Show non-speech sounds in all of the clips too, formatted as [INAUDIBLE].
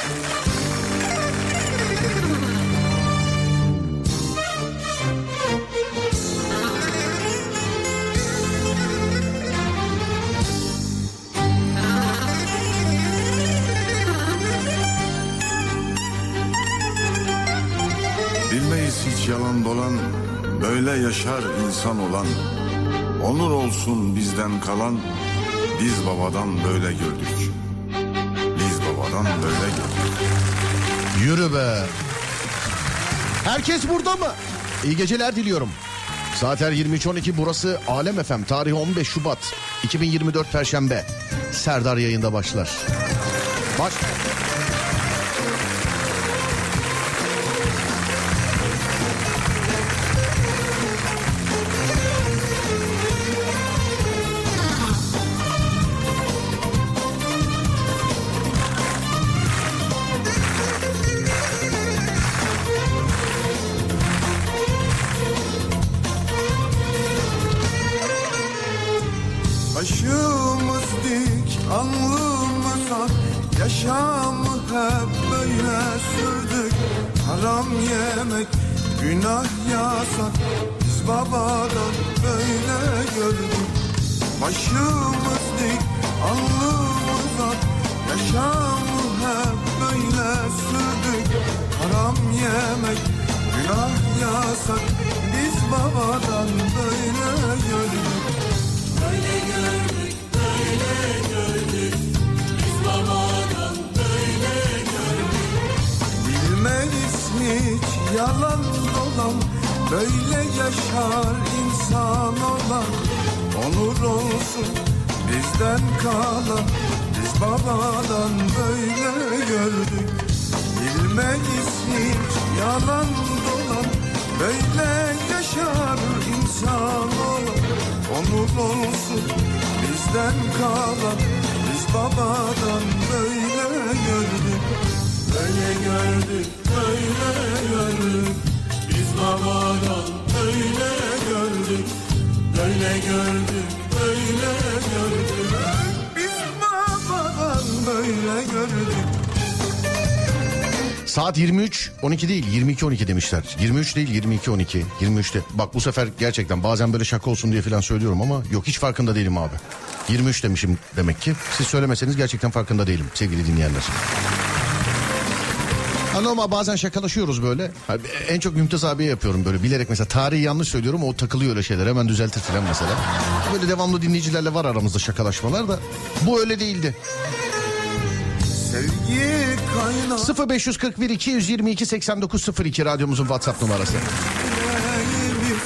Bilmeyiz hiç yalan dolan Böyle yaşar insan olan. Onur olsun bizden kalan Biz babadan böyle gördük Yürü be. Herkes burada mı? İyi geceler diliyorum. Saatler 23.12 burası Alem FM. Tarihi 15 Şubat 2024 Perşembe. Serdar yayında başlar. Baş. 23 12 değil 22 12 demişler. 23 değil 22 12. 23'te. Bak bu sefer gerçekten bazen böyle şaka olsun diye falan söylüyorum ama yok hiç farkında değilim abi. 23 demişim demek ki. Siz söylemeseniz gerçekten farkında değilim sevgili dinleyenler. Ama bazen şakalaşıyoruz böyle. En çok Mümtaz abiye yapıyorum böyle bilerek mesela tarihi yanlış söylüyorum o takılıyor öyle şeyler hemen düzeltir falan mesela. Böyle devamlı dinleyicilerle var aramızda şakalaşmalar da bu öyle değildi. Sevgi kaynağı 0541 222 8902 radyomuzun WhatsApp numarası. Dileğimiz,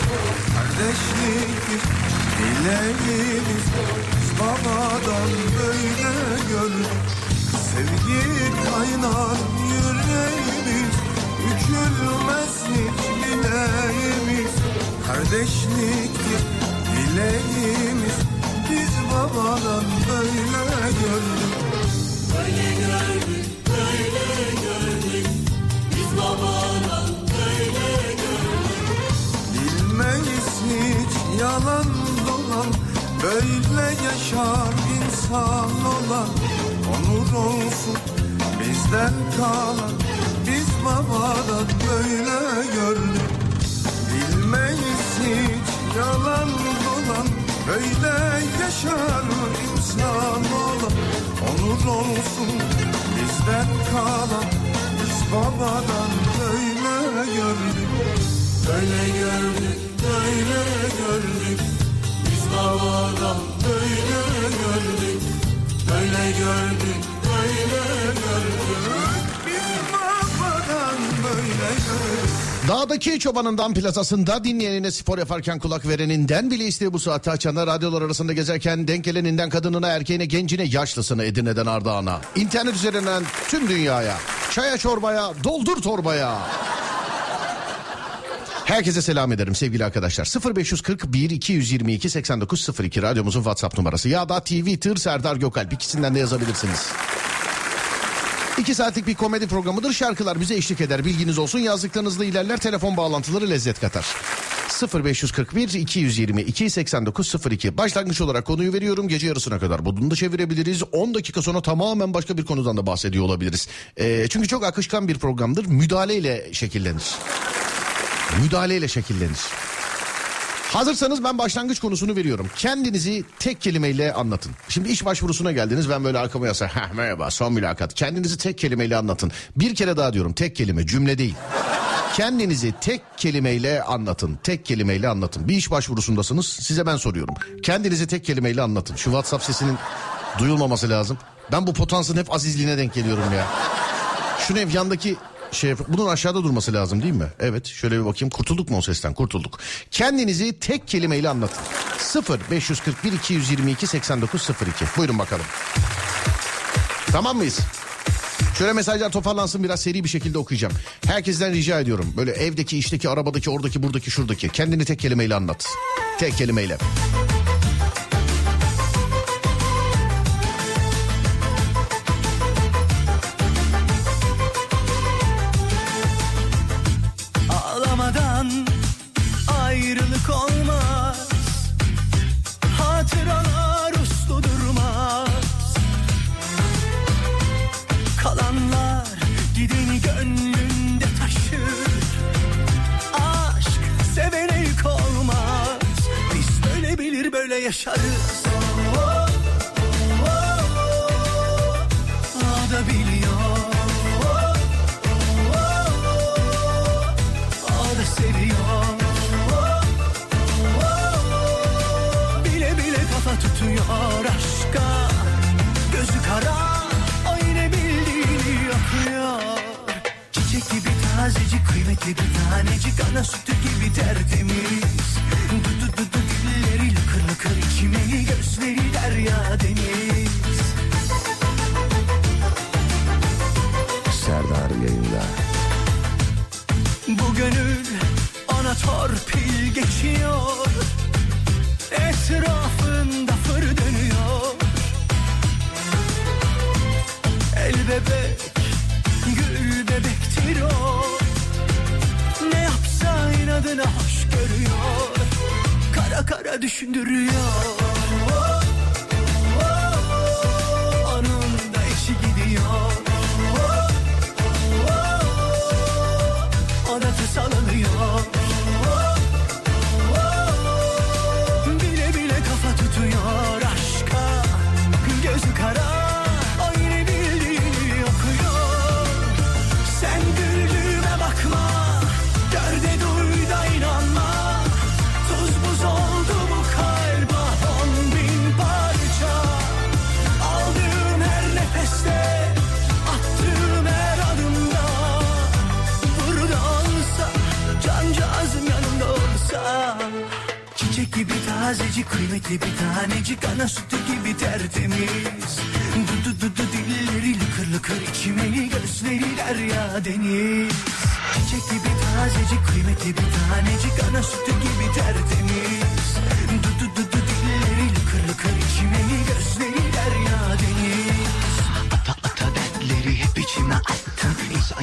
dileğimiz babadan böyle gördük Sevgi kaynar yüreğimiz Bükülmez hiç bileğimiz Kardeşliktir dileğimiz. Biz babadan böyle gördük yalan dolan. Böyle yaşar insan olan. Onur olsun bizden kalan. Biz babadan böyle gördük. Bilmeyiz hiç yalan dolan Böyle yaşar insan olan Onur olsun bizden kalan Biz babadan böyle gördük. Böyle gördük, böyle gördük. Biz babadan böyle gördük. Böyle gördük, böyle gördük. Biz babadan Dağdaki çobanından plazasında dinleyenine spor yaparken kulak vereninden bile isteği bu saatte açanlar radyolar arasında gezerken denk geleninden kadınına erkeğine gencine yaşlısına Edirne'den Ardahan'a internet üzerinden tüm dünyaya çaya çorbaya doldur torbaya Herkese selam ederim sevgili arkadaşlar. 0541 222 8902 radyomuzun WhatsApp numarası ya da Twitter Serdar Gökalp ikisinden de yazabilirsiniz. İki saatlik bir komedi programıdır. Şarkılar bize eşlik eder. Bilginiz olsun. Yazdıklarınızla ilerler. Telefon bağlantıları lezzet katar. 0541 222 8902 başlangıç olarak konuyu veriyorum gece yarısına kadar bunu da çevirebiliriz 10 dakika sonra tamamen başka bir konudan da bahsediyor olabiliriz Ee, çünkü çok akışkan bir programdır müdahaleyle şekillenir müdahaleyle şekillenir Hazırsanız ben başlangıç konusunu veriyorum. Kendinizi tek kelimeyle anlatın. Şimdi iş başvurusuna geldiniz ben böyle arkama yasa. Heh, merhaba son mülakat. Kendinizi tek kelimeyle anlatın. Bir kere daha diyorum tek kelime cümle değil. Kendinizi tek kelimeyle anlatın. Tek kelimeyle anlatın. Bir iş başvurusundasınız size ben soruyorum. Kendinizi tek kelimeyle anlatın. Şu WhatsApp sesinin duyulmaması lazım. Ben bu potansın hep azizliğine denk geliyorum ya. Şunu ev yandaki şey bunun aşağıda durması lazım değil mi? Evet şöyle bir bakayım kurtulduk mu o sesten kurtulduk. Kendinizi tek kelimeyle anlatın. 0 541 222 8902 buyurun bakalım. Tamam mıyız? Şöyle mesajlar toparlansın biraz seri bir şekilde okuyacağım. Herkesten rica ediyorum. Böyle evdeki, işteki, arabadaki, oradaki, buradaki, şuradaki. Kendini tek kelimeyle anlat. Tek kelimeyle. Ağlamadan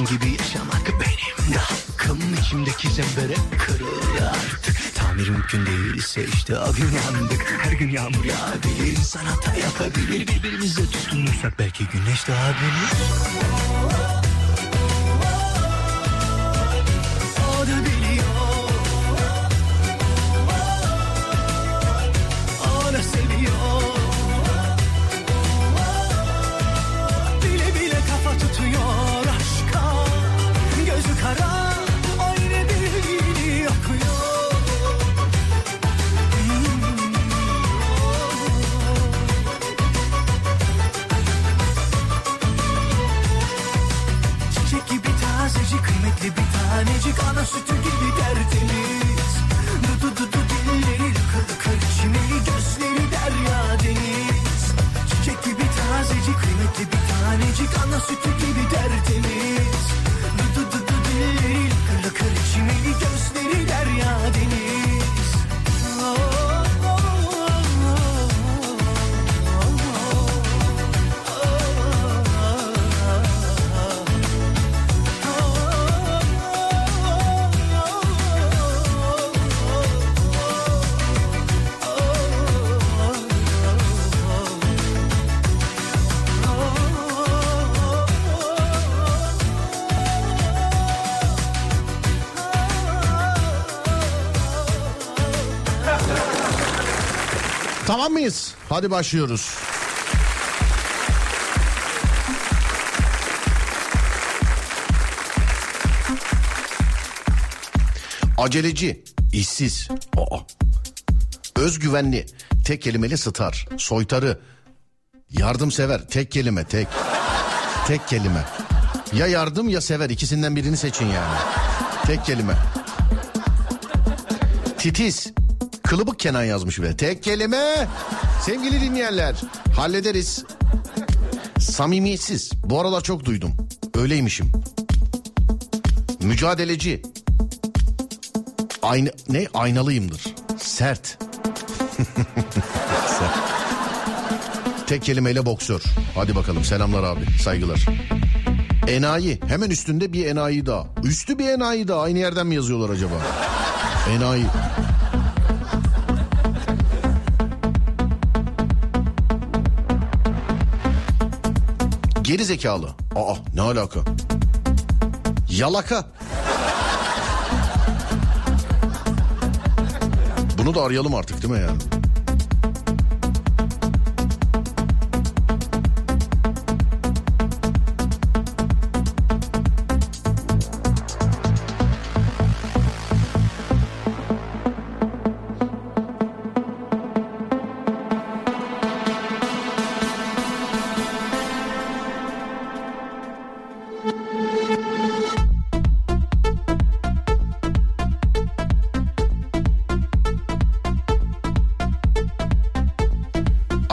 gibi yaşamak benim de hakkım. İçimdeki zembere kırıldı artık. Tamir mümkün değilse işte o gün yandık. Her gün yağmur yağabilir insan hata yapabilir. Birbirimize tutunursak belki güneş doğabilir O mıyız? Hadi başlıyoruz. Aceleci, işsiz, aa. özgüvenli, tek kelimeli star, soytarı, yardımsever, tek kelime, tek. Tek kelime. Ya yardım ya sever ikisinden birini seçin yani. Tek kelime. Titiz. Kılıbık Kenan yazmış ve tek kelime. Sevgili dinleyenler hallederiz. Samimiyetsiz. Bu aralar çok duydum. Öyleymişim. Mücadeleci. Aynı ne aynalıyımdır. Sert. [LAUGHS] Sert. Tek kelimeyle boksör. Hadi bakalım selamlar abi saygılar. Enayi hemen üstünde bir enayi daha. Üstü bir enayi daha aynı yerden mi yazıyorlar acaba? Enayi. Geri zekalı. Aa ne alaka? Yalaka. Bunu da arayalım artık değil mi yani?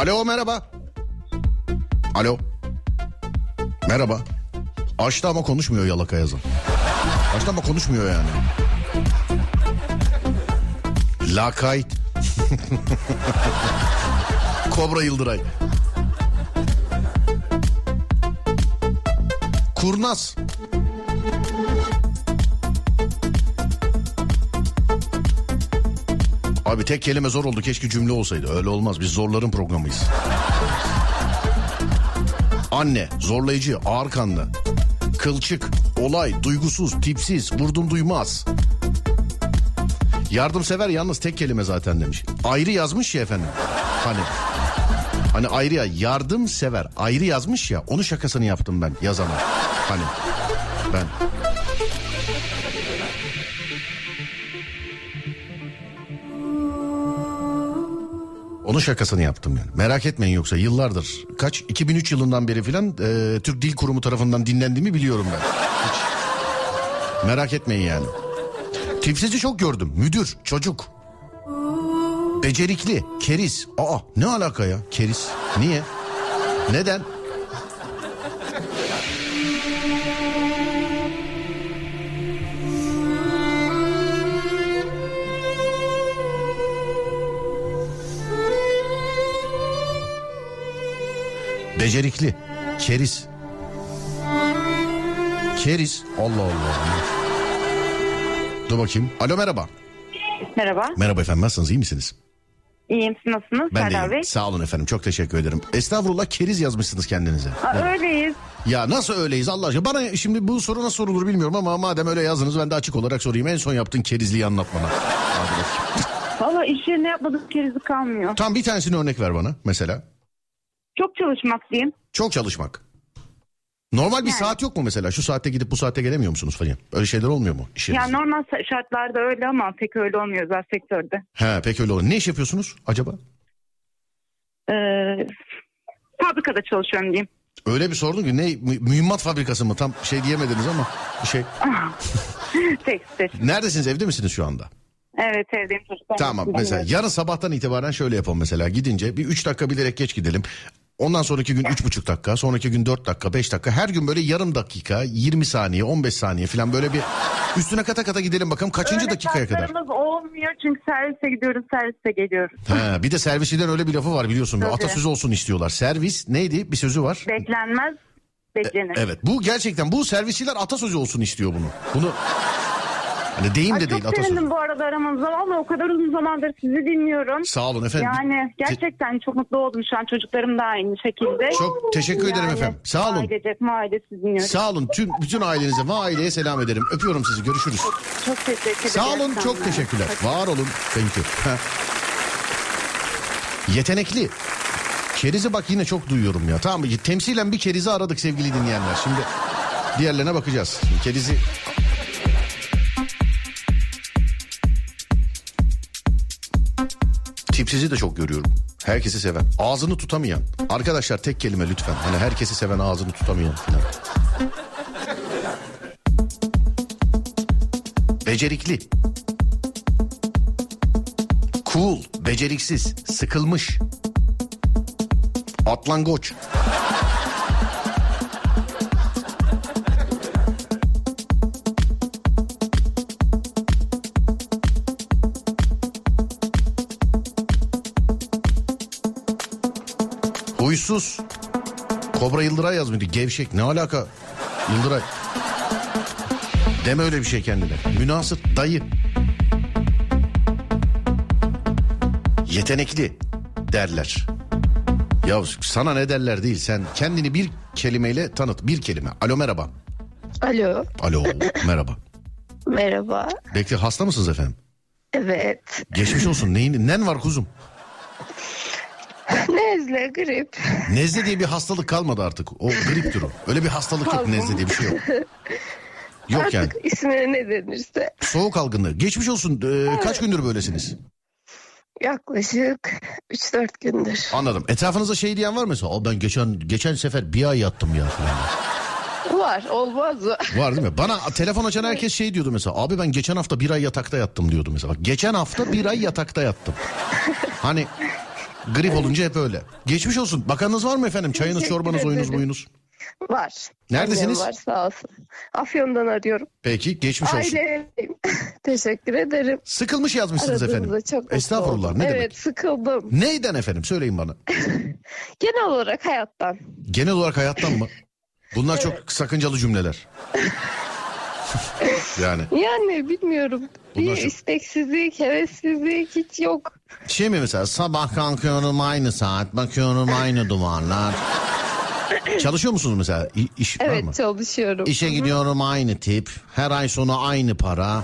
Alo merhaba. Alo. Merhaba. Açtı ama konuşmuyor yalaka yazan. Açtı ama konuşmuyor yani. Lakayt. [LAUGHS] Kobra Yıldıray. Kurnaz. Tek kelime zor oldu keşke cümle olsaydı. Öyle olmaz biz zorların programıyız. Anne, zorlayıcı, ağır kanlı. Kılçık, olay, duygusuz, tipsiz, vurdum duymaz. Yardımsever yalnız tek kelime zaten demiş. Ayrı yazmış ya efendim. Hani hani ayrı ya yardımsever ayrı yazmış ya onu şakasını yaptım ben yazana. Hani ben Onun şakasını yaptım yani. Merak etmeyin yoksa yıllardır kaç 2003 yılından beri filan e, Türk Dil Kurumu tarafından dinlendiğimi biliyorum ben. Hiç. Merak etmeyin yani. Tipsizi çok gördüm. Müdür, çocuk. Becerikli, keriz. Aa ne alaka ya keriz? Niye? Neden? Becerikli. Keriz. Keriz. Allah Allah. Dur bakayım. Alo merhaba. Merhaba. Merhaba efendim nasılsınız iyi misiniz? İyiyim siz nasılsınız Ben de Serdar Bey? iyiyim. Sağ olun efendim çok teşekkür ederim. Estağfurullah keriz yazmışsınız kendinize. Aa, öyleyiz. Ya nasıl öyleyiz Allah aşkına? Bana şimdi bu soru nasıl sorulur bilmiyorum ama madem öyle yazdınız ben de açık olarak sorayım. En son yaptığın kerizliği anlat bana. Hadi bakayım. Valla iş yerine yapmadık kerizi kalmıyor. Tam bir tanesini örnek ver bana mesela. Çok çalışmak diyeyim. Çok çalışmak. Normal bir Yani. saat yok mu mesela? Şu saatte gidip bu saatte gelemiyor musunuz falan? Öyle şeyler olmuyor mu iş? Yani normal şartlarda öyle ama pek öyle olmuyor özel sektörde. He pek öyle olur. Ne iş yapıyorsunuz acaba? Ee, fabrikada çalışıyorum diyeyim. Öyle bir sordun ki ne mü- mühimmat fabrikası mı? Tam şey diyemediniz ama bir şey. [LAUGHS] Tekstil. Neredesiniz? Evde misiniz şu anda? Evet evdeyim çocuklar. Tamam mesela yarın sabahtan itibaren şöyle yapalım mesela gidince bir 3 dakika bilerek geç gidelim. Ondan sonraki gün üç buçuk dakika, sonraki gün 4 dakika, 5 dakika. Her gün böyle yarım dakika, 20 saniye, 15 saniye falan böyle bir üstüne kata kata gidelim bakalım kaçıncı Öyle dakikaya kadar. olmuyor çünkü servise gidiyoruz servise geliyoruz. Ha, bir de servisiden öyle bir lafı var biliyorsun. Tabii. Atasözü olsun istiyorlar. Servis neydi? Bir sözü var. Beklenmez beklenir. Evet bu gerçekten bu servisçiler atasözü olsun istiyor bunu. Bunu hani deyim Ay, de değil çok atasözü. sevindim bu arada aramızda. Valla o kadar uzun zamandır sizi dinliyorum. Sağ olun efendim. Yani gerçekten çok mutlu oldum şu an çocuklarım da aynı şekilde. Çok teşekkür ederim efendim. Sağ olun. Ailecek ailesi dinliyorum. Sağ olun. Tüm bütün ailenize ve aileye selam ederim. Öpüyorum sizi. Görüşürüz. Çok teşekkür ederim. Sağ olun. Çok teşekkürler. Var olun. Thank you. Yetenekli. Kerizi bak yine çok duyuyorum ya. Tamam mı? Temsilen bir kerizi aradık sevgili dinleyenler. Şimdi diğerlerine bakacağız. Şimdi kerizi Tipsizi de çok görüyorum. Herkesi seven. Ağzını tutamayan. Arkadaşlar tek kelime lütfen. Hani herkesi seven ağzını tutamayan falan. Becerikli. Cool, beceriksiz, sıkılmış. Atlangoç. Huysuz. Kobra Yıldıray yazmıyordu. Gevşek. Ne alaka? Yıldıray. Deme öyle bir şey kendine. Münasır dayı. Yetenekli derler. Ya sana ne derler değil sen kendini bir kelimeyle tanıt. Bir kelime. Alo merhaba. Alo, Alo merhaba. merhaba. Bekle hasta mısınız efendim? Evet. Geçmiş olsun. Neyin, nen var kuzum? [LAUGHS] Nezle, grip. Nezle diye bir hastalık kalmadı artık. O griptir o. Öyle bir hastalık yok nezle diye bir şey yok. Yok Artık yani. ismine ne denirse. Soğuk algınlığı. Geçmiş olsun. Ee, kaç gündür böylesiniz? Yaklaşık 3-4 gündür. Anladım. Etrafınızda şey diyen var mı mesela? "Aa, ben geçen geçen sefer bir ay yattım ya falan. Var, olmaz mı? [LAUGHS] Var değil mi? Bana telefon açan herkes şey diyordu mesela. Abi ben geçen hafta bir ay yatakta yattım diyordu mesela. Bak, geçen hafta bir ay yatakta yattım. Hani grip olunca hep öyle. Geçmiş olsun. Bakanınız var mı efendim? Çayınız, çorbanız, oyunuz, buyunuz. Var. Neredesiniz? Annem var sağ olsun. Afyon'dan arıyorum. Peki geçmiş olsun. Aileyim. [LAUGHS] Teşekkür ederim. Sıkılmış yazmışsınız Aradığınızda efendim. çok mutlu Estağfurullah oldum. ne evet, demek? sıkıldım. Neyden efendim? Söyleyin bana. [LAUGHS] Genel olarak hayattan. Genel olarak hayattan mı? Bunlar çok sakıncalı cümleler. [LAUGHS] [LAUGHS] yani Yani bilmiyorum. Bunlar Bir çok- isteksizlik, hevessizlik hiç yok. şey mi mesela sabah kalkıyorum aynı saat bakıyorum aynı duvarlar. [LAUGHS] Çalışıyor musunuz mesela? İ- iş var Evet mı? çalışıyorum. İşe gidiyorum aynı tip. Her ay sonu aynı para.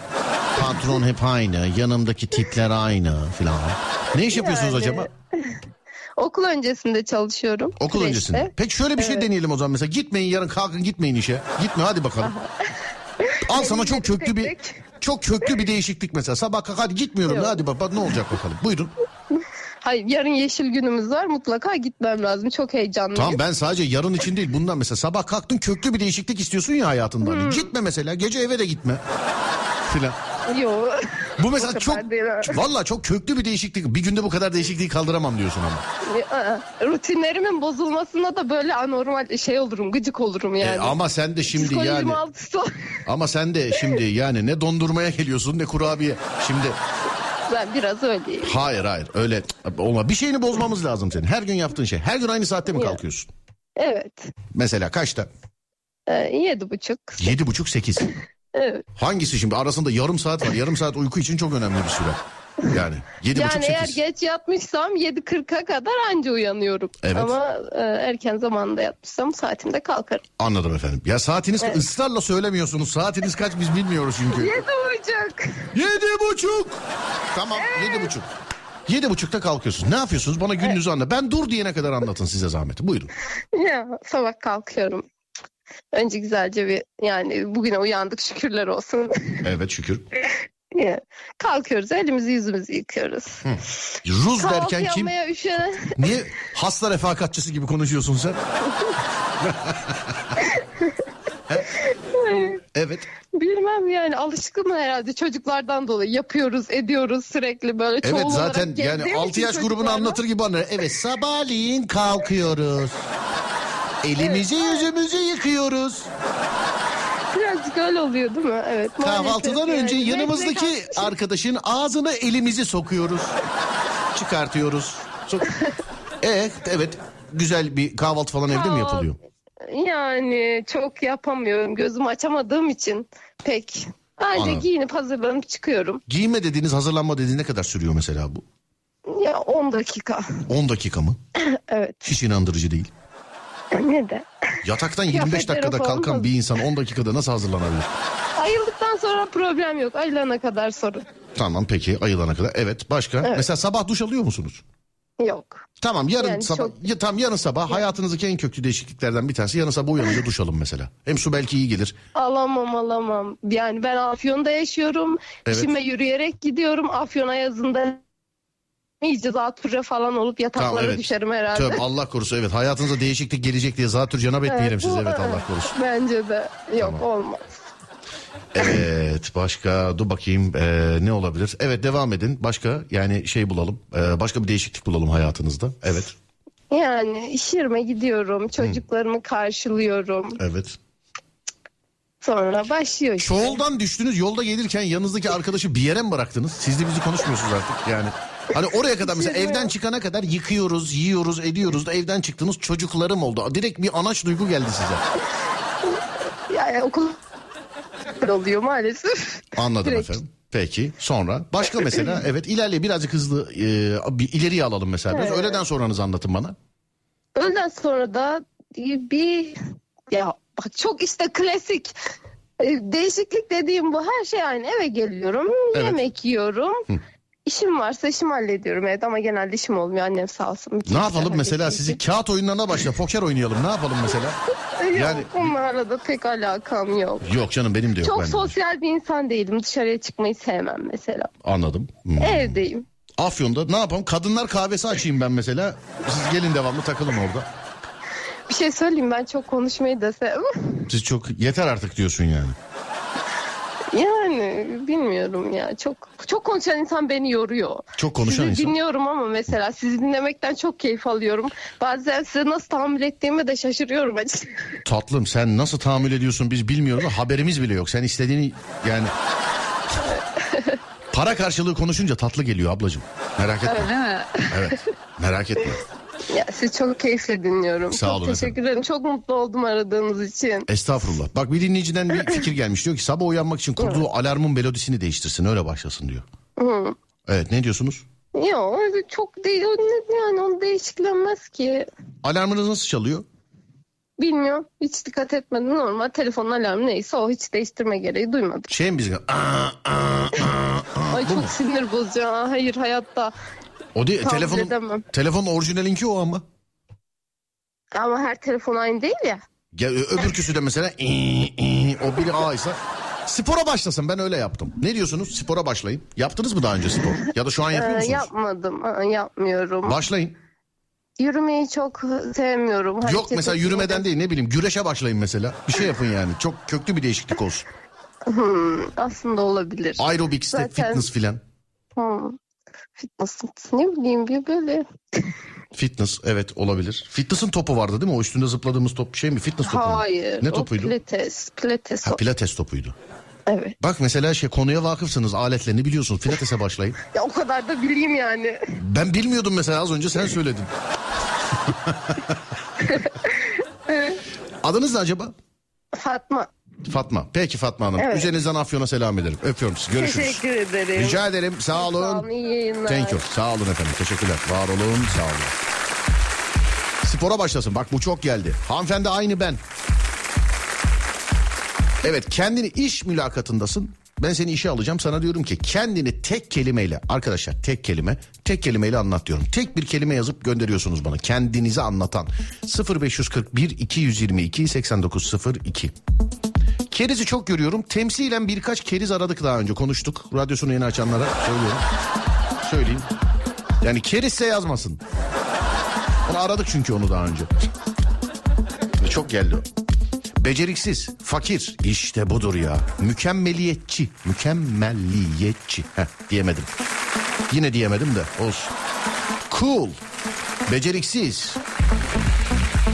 Patron hep aynı. Yanımdaki tipler aynı filan. Ne iş yapıyorsunuz Yani, acaba? [LAUGHS] Okul öncesinde çalışıyorum. Okul kreşte. öncesinde. Peki şöyle bir şey Evet. deneyelim o zaman mesela. Gitmeyin yarın kalkın gitmeyin işe. Gitme hadi bakalım. Al sana çok köklü bir çok köklü bir değişiklik mesela. Sabah kalk hadi gitmiyorum Yok. hadi bak ne olacak bakalım. Buyurun. Hayır yarın yeşil günümüz var mutlaka gitmem lazım. Çok heyecanlıyım. Tamam ben sadece yarın için değil bundan mesela sabah kalktın köklü bir değişiklik istiyorsun ya hayatında. Hmm. Gitme mesela gece eve de gitme. [LAUGHS] Filan. Yo. Bu mesela çok [LAUGHS] valla çok köklü bir değişiklik. Bir günde bu kadar değişikliği kaldıramam diyorsun ama. Aa, Rutinlerimin bozulmasına da böyle anormal şey olurum gıcık olurum yani. E, ama sen de şimdi yani [LAUGHS] ama sen de şimdi yani ne dondurmaya geliyorsun ne kurabiye. Şimdi Ben biraz öyleyim. hayır hayır öyle olma. Bir şeyini bozmamız lazım senin. Her gün yaptığın şey. Her gün aynı saatte mi kalkıyorsun? Evet. Mesela kaçta? Ee, yedi buçuk. Yedi buçuk sekiz. [LAUGHS] Evet. Hangisi şimdi arasında yarım saat var. Yarım saat uyku için çok önemli bir süre. Yani yedi buçuk Yani eğer sekiz. geç yatmışsam 7.40'a kadar anca uyanıyorum. Evet. Ama e, erken zamanda yatmışsam saatimde kalkarım. Anladım efendim. Ya saatiniz ısrarla söylemiyorsunuz. Saatiniz kaç biz bilmiyoruz çünkü. Yedi buçuk. Yedi buçuk. Tamam yedi buçuk. Yedi buçukta kalkıyorsunuz. Ne yapıyorsunuz? Bana gününüzü anla. Ben dur diyene kadar anlatın size zahmeti. Buyurun. Ya sabah kalkıyorum. Önce güzelce bir yani bugüne uyandık şükürler olsun. Evet şükür. [LAUGHS] Ya, Kalkıyoruz elimizi yüzümüzü yıkıyoruz. Ruz Kahvaltı derken kim? üşenen Niye hasta refakatçısı gibi konuşuyorsun sen? [LAUGHS] evet. bilmem yani alışkınım herhalde çocuklardan dolayı yapıyoruz ediyoruz sürekli böyle çoğul Evet zaten yani gezdiğim 6 için yaş grubunu anlatır gibi anlar. Evet sabahleyin kalkıyoruz. Elimizi yüzümüzü yıkıyoruz. Birazcık öyle oluyor değil mi? Evet. Kahvaltıdan maalesef önce yani. yanımızdaki kalk- arkadaşın ağzına elimizi sokuyoruz. Çıkartıyoruz. Sok [LAUGHS] evet, evet. Güzel bir kahvaltı falan evde mi yapılıyor? Yani çok yapamıyorum gözümü açamadığım için pek. Bence Anladım. giyinip hazırlanıp çıkıyorum. Giyinme dediğiniz, hazırlanma dediğiniz ne kadar sürüyor mesela bu? Ya 10 dakika. 10 dakika mı? [LAUGHS] Evet. Hiç inandırıcı değil. Ne de. Yataktan [LAUGHS] 25 Kıyafetleri dakikada kalkan hazır. bir insan 10 dakikada nasıl hazırlanabilir? Ayıldıktan sonra problem yok. Ayılana kadar sorun. Tamam peki ayılana kadar. Evet başka? Evet. Mesela sabah duş alıyor musunuz? Yok. Tamam yarın Yani sabah çok- ya, tam yarın sabah hayatınızdaki en köklü değişikliklerden bir tanesi yarın sabah uyanınca duş alın mesela. Hem su belki iyi gelir. Alamam alamam. Yani ben Afyon'da yaşıyorum. Evet. İşime yürüyerek gidiyorum. Afyon'a yazında iyice zatürre falan olup yataklara Tamam, evet. düşerim herhalde. Tövbe Allah korusun evet hayatınıza değişiklik gelecek diye zatür cenap etmeyelim siz evet Allah korusun. [LAUGHS] Bence de. Yok Tamam. olmaz. Evet başka dur bakayım ee, ne olabilir? Evet devam edin başka yani şey bulalım ee, başka bir değişiklik bulalım hayatınızda. Evet Yani iş yerime gidiyorum. Çocuklarımı karşılıyorum. evet. Sonra başlıyor işte. Çoğuldan düştünüz yolda gelirken yanınızdaki arkadaşı bir yere mi bıraktınız? Siz de bizi konuşmuyorsunuz artık yani. Hani oraya kadar mesela evden çıkana kadar yıkıyoruz, yiyoruz, ediyoruz da evden çıktınız çocuklarım oldu. Direkt bir anaç duygu geldi size. [LAUGHS] Yani okul oluyor maalesef. Anladım Direkt. efendim. Peki sonra başka mesela [LAUGHS] evet ilerle birazcık hızlı e, bir ileriye alalım mesela. Evet. öğleden sonranızı anlatın bana. Öğleden sonra da bir ya bak çok işte klasik e, değişiklik dediğim bu her şey aynı eve geliyorum Evet. yemek yiyorum işim varsa işimi hallediyorum evde ama genelde işim olmuyor annem sağ olsun. Ne yapalım mesela sizi kağıt oyunlarına başla poker oynayalım ne yapalım mesela? yani... yani- onlarla da pek alakam yok. Yok canım benim de yok. Çok ben de. sosyal bir insan değilim dışarıya çıkmayı sevmem mesela Anladım. Hmm. evdeyim. Afyon'da ne yapalım kadınlar kahvesi açayım ben mesela. Siz gelin devamlı takılın orada. Bir şey söyleyeyim ben çok konuşmayı da sevmem. Siz çok yeter artık diyorsun yani. Yani bilmiyorum ya çok çok konuşan insan beni yoruyor. Çok konuşan sizi insan. dinliyorum ama mesela sizi dinlemekten çok keyif alıyorum. Bazen size nasıl tahammül ettiğimi de şaşırıyorum açıkçası. Tatlım sen nasıl tahammül ediyorsun biz bilmiyoruz haberimiz bile yok. Sen istediğini yani... [LAUGHS] Para karşılığı konuşunca tatlı geliyor ablacığım. Merak etme. Öyle mi? Evet. Merak etme. [LAUGHS] Ya sizi çok keyifle dinliyorum. Sağ çok olun teşekkür ederim. Çok mutlu oldum aradığınız için. Estağfurullah. Bak bir dinleyiciden bir [LAUGHS] fikir gelmiş. Diyor ki sabah uyanmak için kurduğu alarmın melodisini değiştirsin. Öyle başlasın diyor. Hı. Evet ne diyorsunuz? Yok çok değil yani onu değişiklenmez ki. Alarmınız nasıl çalıyor? Bilmiyorum. Hiç dikkat etmedim. Normal telefonun alarmı neyse o hiç değiştirme gereği duymadım. Şey mi bizim? Aa, aa, aa. Ay çok sinir bozucu. Hayır hayatta. O değil. Tahammül Telefonun, edemem. telefonun orijinalinki o ama. Ama her telefon aynı değil ya. Ya, öbürküsü de mesela ii, ii, o biri A ise spora başlasın ben öyle yaptım. Ne diyorsunuz? Spora başlayın. Yaptınız mı daha önce spor? Ya da şu an yapıyor Ee, musunuz? yapmadım. Yapmıyorum. Başlayın. Yürümeyi çok sevmiyorum. Yok Hareket mesela etmeyi yürümeden de- değil ne bileyim güreşe başlayın mesela. Bir şey yapın yani. Çok köklü bir değişiklik olsun. Hmm, aslında olabilir. Aerobics, Zaten- fitness filan. Hmm. Fitness ne bileyim bir böyle. Fitness evet olabilir. Fitness'ın topu vardı değil mi? O üstünde zıpladığımız top şey mi? Fitness topu mu? Hayır. Ne topuydu? Pilates. Pilates. Ha pilates topuydu. Evet. Bak mesela şey konuya vakıfsınız aletlerini biliyorsunuz. Pilates'e başlayın. [LAUGHS] Ya o kadar da bileyim yani. Ben bilmiyordum mesela az önce sen söyledin. [LAUGHS] Adınız ne acaba? Fatma. Fatma. Peki Fatma Hanım. Evet. Üzerinizden Afyon'a selam ederim. Öpüyorum sizi. Görüşürüz. Teşekkür ederim. Rica ederim. Sağ olun. Sağ olun. iyi yayınlar. Thank you. Sağ olun efendim. Teşekkürler. Var olun. Sağ olun. Spora başlasın. Bak bu çok geldi. Hanımefendi aynı ben. Evet kendini iş mülakatındasın. Ben seni işe alacağım. Sana diyorum ki kendini tek kelimeyle arkadaşlar tek kelime tek kelimeyle anlat diyorum. Tek bir kelime yazıp gönderiyorsunuz bana. Kendinizi anlatan 0541 222 8902. Kerizi çok görüyorum. Temsilen birkaç keriz aradık daha önce konuştuk. Radyosunu yeni açanlara söylüyorum. Söyleyeyim. Yani kerizse yazmasın. Onu aradık çünkü onu daha önce. Çok geldi o. Beceriksiz, fakir. İşte budur ya. Mükemmeliyetçi. Mükemmelliyetçi. Heh, diyemedim. Yine diyemedim de olsun. Cool. Beceriksiz.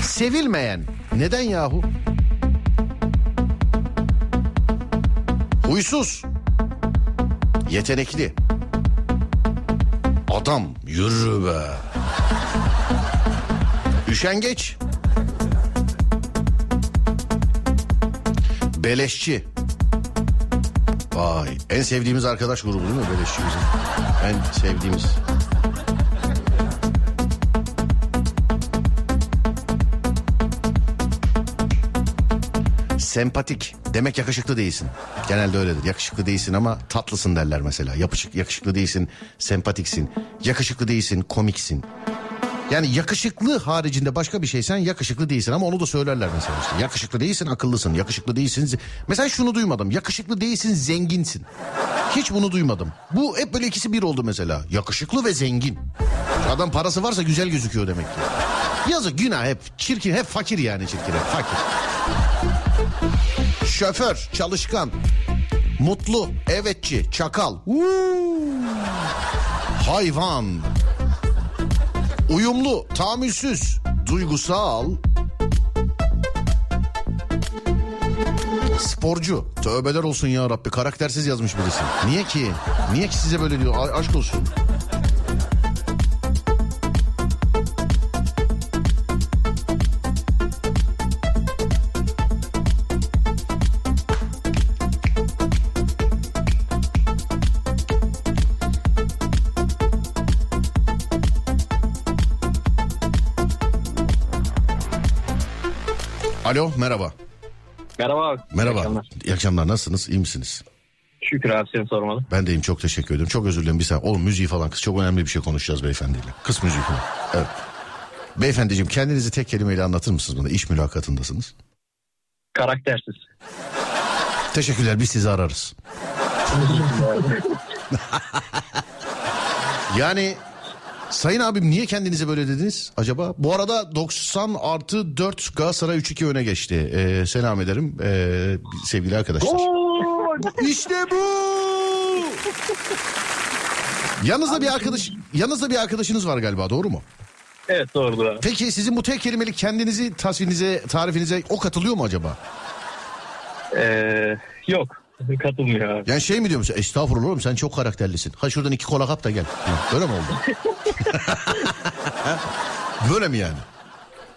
Sevilmeyen. Neden yahu? Huysuz. Yetenekli. Adam yürü be. Üşengeç. Beleşçi. Vay en sevdiğimiz arkadaş grubu değil mi Beleşçi bizim? En sevdiğimiz. Sempatik. Demek yakışıklı değilsin. Genelde öyledir. Yakışıklı değilsin ama tatlısın derler mesela. Yapışık, yakışıklı değilsin, sempatiksin. Yakışıklı değilsin, komiksin. Yani yakışıklı haricinde başka bir şeysen yakışıklı değilsin ama onu da söylerler mesela işte. Yakışıklı değilsin, akıllısın. Yakışıklı değilsin. Mesela şunu duymadım. Yakışıklı değilsin, zenginsin. Hiç bunu duymadım. Bu hep böyle ikisi bir oldu mesela. Yakışıklı ve zengin. Adam parası varsa güzel gözüküyor demek ki. Yazık günah hep çirkin hep fakir yani çirkin hep fakir. Şoför, çalışkan, mutlu, evetçi, çakal. Uuu. Hayvan. Uyumlu, tahammülsüz, duygusal. Sporcu. Tövbeler olsun ya Rabbi. Karaktersiz yazmış birisi. Niye ki? Niye ki size böyle diyor? A- aşk olsun. Alo merhaba. Merhaba abi. İyi Merhaba. akşamlar. İyi akşamlar. Nasılsınız? İyi misiniz? Şükür abi seni sormalı. Ben deyim çok teşekkür ederim. Çok özür dilerim bir saniye. Oğlum müziği falan kız çok önemli bir şey konuşacağız beyefendiyle. Kız müziği falan. Evet. Beyefendiciğim kendinizi tek kelimeyle anlatır mısınız bana? İş mülakatındasınız. Karaktersiz. Teşekkürler biz sizi ararız. [LAUGHS] yani Sayın abim niye kendinize böyle dediniz acaba? Bu arada 90 artı 4 Galatasaray 3-2 öne geçti. Ee, selam ederim ee, sevgili arkadaşlar. İşte bu. Yanınızda bir arkadaş, yanınızda bir arkadaşınız var galiba doğru mu? Evet doğrudur abi. Peki sizin bu tek kelimelik kendinizi tasvinize, tarifinize o katılıyor mu acaba? Ee, yok. Katılmıyor abi. Yani şey mi diyor mesela estağfurullah oğlum sen çok karakterlisin. Ha şuradan iki kola kap da gel. Hı, Böyle mi oldu? [LAUGHS] [LAUGHS] Böyle mi yani?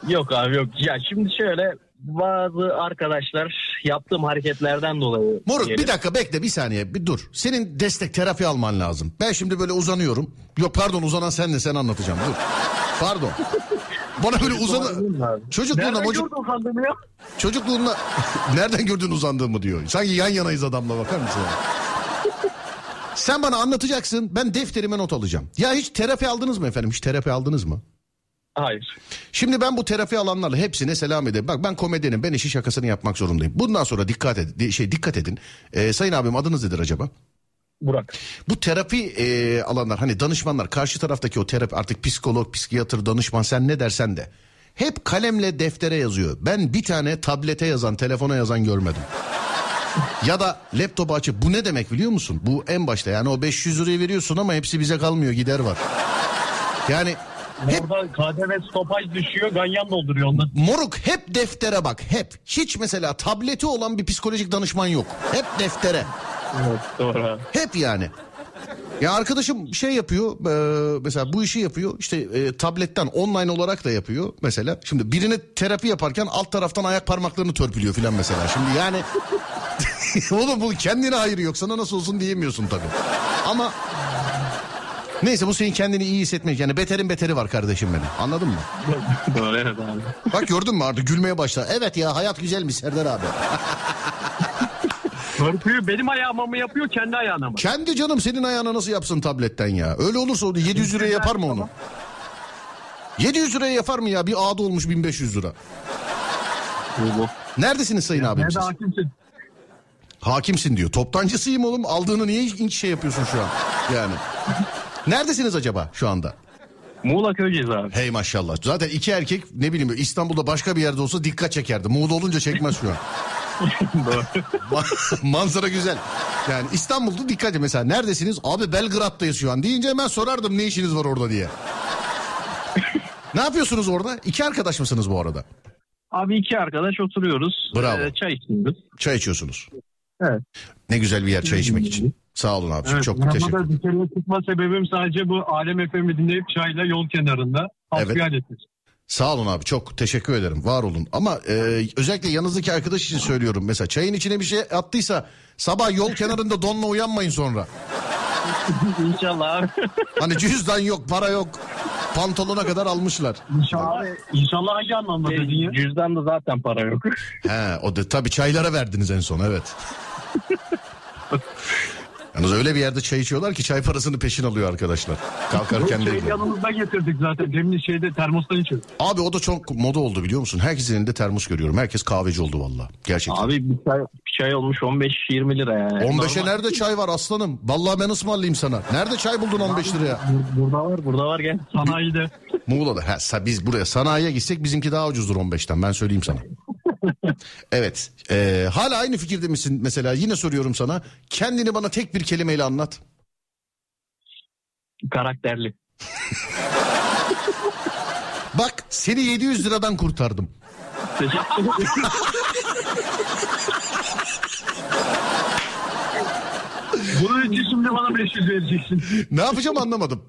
Yok abi yok. Ya şimdi şöyle bazı arkadaşlar yaptığım hareketlerden dolayı. Moruk diyelim. bir dakika bekle bir saniye bir dur. Senin destek terapi alman lazım. Ben şimdi böyle uzanıyorum. Yok pardon uzanan sen de sen anlatacağım dur. Pardon. Bana böyle uzan... Çocukluğunda, mocuk... [LAUGHS] çocukluğunda... Nereden gördün uzandığımı diyor. Sanki yan yanayız adamla bakar mısın? Sen bana anlatacaksın ben defterime not alacağım. Ya hiç terapi aldınız mı efendim? Hiç terapi aldınız mı? Hayır. Şimdi ben bu terapi alanlarla hepsine selam ederim. Bak ben komedyenim ben işi şakasını yapmak zorundayım. Bundan sonra dikkat edin. Şey dikkat edin. Ee, sayın abim adınız nedir acaba? Burak. Bu terapi e, alanlar hani danışmanlar karşı taraftaki o terapi artık psikolog, psikiyatr, danışman sen ne dersen de hep kalemle deftere yazıyor. Ben bir tane tablete yazan, telefona yazan görmedim. Ya da laptopu açıp bu ne demek biliyor musun? Bu en başta yani o 500 lirayı veriyorsun ama hepsi bize kalmıyor gider var. Yani hep Orada KDV stopaj düşüyor. Ganyan dolduruyor ondan. Moruk hep deftere bak hep. Hiç mesela tableti olan bir psikolojik danışman yok. Hep deftere. Evet doğru. Hep yani. Ya arkadaşım şey yapıyor e, mesela bu işi yapıyor işte e, tabletten online olarak da yapıyor mesela. Şimdi birine terapi yaparken alt taraftan ayak parmaklarını törpülüyor filan mesela. Şimdi yani [LAUGHS] oğlum bu kendine hayır yok sana nasıl olsun diyemiyorsun tabii. Ama neyse bu senin kendini iyi hissetmek yani beterin beteri var kardeşim benim anladın mı? doğru evet abi. Bak gördün mü artık gülmeye başla. Evet ya hayat güzelmiş Serdar abi. [LAUGHS] Törpüyü benim ayağıma mı yapıyor kendi ayağına mı? Kendi canım senin ayağına nasıl yapsın tabletten ya? Öyle olursa o da 700 liraya yapar mı onu? 700 liraya yapar mı ya? Bir ağda olmuş 1500 lira. Neredesiniz sayın abim siz? hakimsin. Hakimsin diyor. Toptancısıyım oğlum. Aldığını niye inç şey yapıyorsun şu an? Yani. Neredesiniz acaba şu anda? Muğla Köyceğiz abi. Hey maşallah. Zaten iki erkek ne bileyim İstanbul'da başka bir yerde olsa dikkat çekerdi. Muğla olunca çekmez şu an. [LAUGHS] Ma- Manzara güzel. Yani İstanbul'da dikkat mesela neredesiniz? Abi Belgrad'dayız şu an deyince hemen sorardım ne işiniz var orada diye. ne yapıyorsunuz orada? İki arkadaş mısınız bu arada? Abi iki arkadaş oturuyoruz. Bravo. Ee, çay içiyoruz. Çay içiyorsunuz. Evet. Ne güzel bir yer çay içmek için. Sağ olun abi. Çok teşekkür Arabada dışarıya çıkma sebebim sadece bu Alem FM'i dinleyip çayla yol kenarında Evet. etmek. Sağ olun abi çok teşekkür ederim var olun ama e, özellikle yanınızdaki arkadaş için söylüyorum mesela çayın içine bir şey attıysa sabah yol kenarında donla uyanmayın sonra. [LAUGHS] İnşallah abi. [LAUGHS] Hani cüzdan yok para yok Pantolona kadar almışlar. İnşallah, inşallah hangi anlamda dedin ya? Cüzdanda zaten para yok. He o da tabii çaylara verdiniz en son evet. [LAUGHS] Yalnız öyle bir yerde çay içiyorlar ki çay parasını peşin alıyor arkadaşlar. Kalkarken Şey değil. yani. yanımızda getirdik zaten. Demin şeyde termostan içiyoruz. Abi o da çok moda oldu biliyor musun? Herkesin elinde termos görüyorum. Herkes kahveci oldu valla. Gerçekten. Abi bir çay, bir çay olmuş 15-20 lira yani. 15'e nerede çay var aslanım? Vallahi ben ısmarlayayım sana. Nerede çay buldun 15 liraya? Bur- Burada var burada var gel. Sanayide. Muğla'da. Ha, sa- biz buraya sanayiye gitsek bizimki daha ucuzdur 15'ten ben söyleyeyim sana. Evet. Ee, hala aynı fikirde misin mesela? Yine soruyorum sana. Kendini bana tek bir kelimeyle anlat. Karakterli. [LAUGHS] Bak seni 700 liradan kurtardım. [LAUGHS] Bunun için şimdi bana 500 vereceksin. Ne yapacağım anlamadım.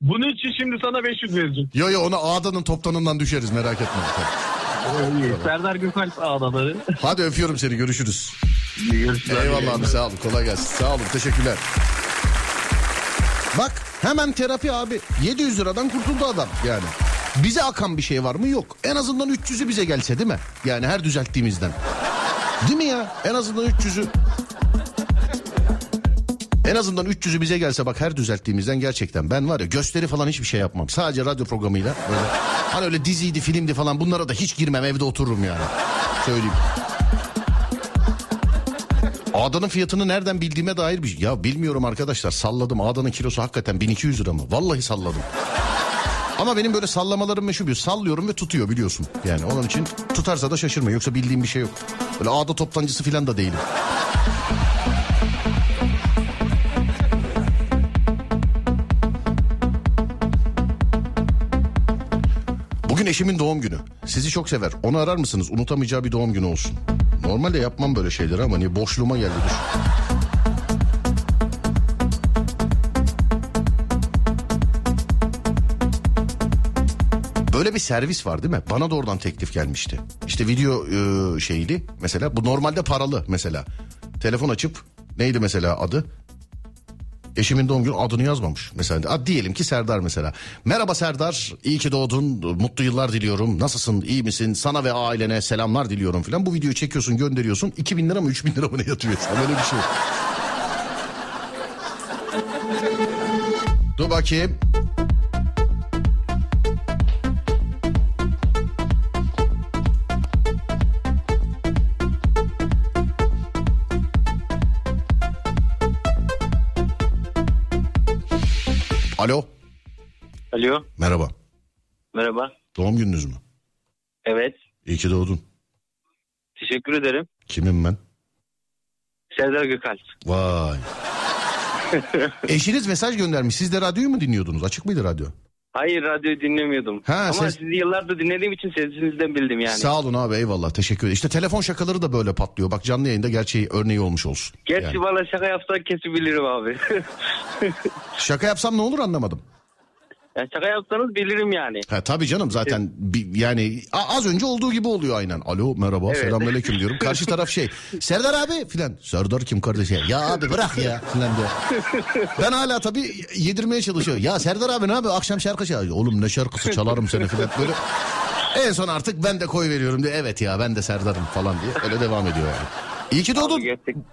Bunun için şimdi sana 500 vereceğim. Yo yo ona Ağda'nın toptanından düşeriz merak etme. Serdar Gökalp ağdaları. Hadi öpüyorum seni görüşürüz. Görüşürüz. Eyvallah abi sağ olun kolay gelsin. Sağ olun teşekkürler. Bak hemen terapi abi. 700 liradan kurtuldu adam yani. Bize akan bir şey var mı? Yok. En azından 300'ü bize gelse değil mi? Yani her düzelttiğimizden. Değil mi ya? En azından 300'ü. En azından 300'ü bize gelse bak her düzelttiğimizden gerçekten ben var ya gösteri falan hiçbir şey yapmam. Sadece radyo programıyla böyle hani öyle diziydi filmdi falan bunlara da hiç girmem evde otururum yani. Söyleyeyim. Ağdanın fiyatını nereden bildiğime dair bir şey. Ya bilmiyorum arkadaşlar salladım. Ağdanın kilosu hakikaten 1200 lira mı? Vallahi salladım. Ama benim böyle sallamalarım meşhur bir. Sallıyorum ve tutuyor biliyorsun. Yani onun için tutarsa da şaşırma. Yoksa bildiğim bir şey yok. Böyle ağda toptancısı falan da değilim. Bugün eşimin doğum günü. Sizi çok sever. Onu arar mısınız? Unutamayacağı bir doğum günü olsun. Normalde yapmam böyle şeyleri ama niye boşluğuma geldi dur. Böyle bir servis var değil mi? Bana da oradan teklif gelmişti. İşte video e, şeyli mesela bu normalde paralı mesela. Telefon açıp neydi mesela adı? Eşimin doğum günü adını yazmamış. Mesela ad diyelim ki Serdar mesela. Merhaba Serdar, iyi ki doğdun, mutlu yıllar diliyorum. Nasılsın, iyi misin? Sana ve ailene selamlar diliyorum falan. Bu videoyu çekiyorsun, gönderiyorsun. 2000 lira mı 3000 lira mı ne yatıyor? Böyle bir şey. Dur bakayım. Alo, Alo, merhaba. merhaba. Doğum gününüz mü? Evet, İyi ki doğdun. teşekkür ederim. Kimim ben? Serdar Gökalp. Vay. [LAUGHS] Eşiniz mesaj göndermiş. Siz de radyoyu mu dinliyordunuz? Açık mıydı radyo? Hayır, radyoyu dinlemiyordum. Ha, Ama ses- sizi yıllardır dinlediğim için sesinizden bildim yani. Sağ olun abi eyvallah teşekkür ederim. İşte telefon şakaları da böyle patlıyor. Bak canlı yayında gerçeği örneği olmuş olsun. Gerçi Yani. bana şaka yapsan kesebilirim abi. [LAUGHS] Şaka yapsam ne olur anlamadım. Ya şaka yapsanız bilirim yani. Ha tabii canım zaten bi- yani a- az önce olduğu gibi oluyor aynen. Alo merhaba Evet. selamünaleyküm diyorum. Karşı [LAUGHS] taraf şey Serdar abi filan. Serdar kim kardeşim? Ya abi bırak ya filan diyor. Ben hala tabii yedirmeye çalışıyorum. Ya Serdar abi ne abi akşam şarkı çalıyor. Oğlum ne şarkısı çalarım seni filan böyle. En son artık ben de koy veriyorum diye. Evet ya ben de Serdar'ım falan diye. Öyle devam ediyor yani. İyi ki doğdun.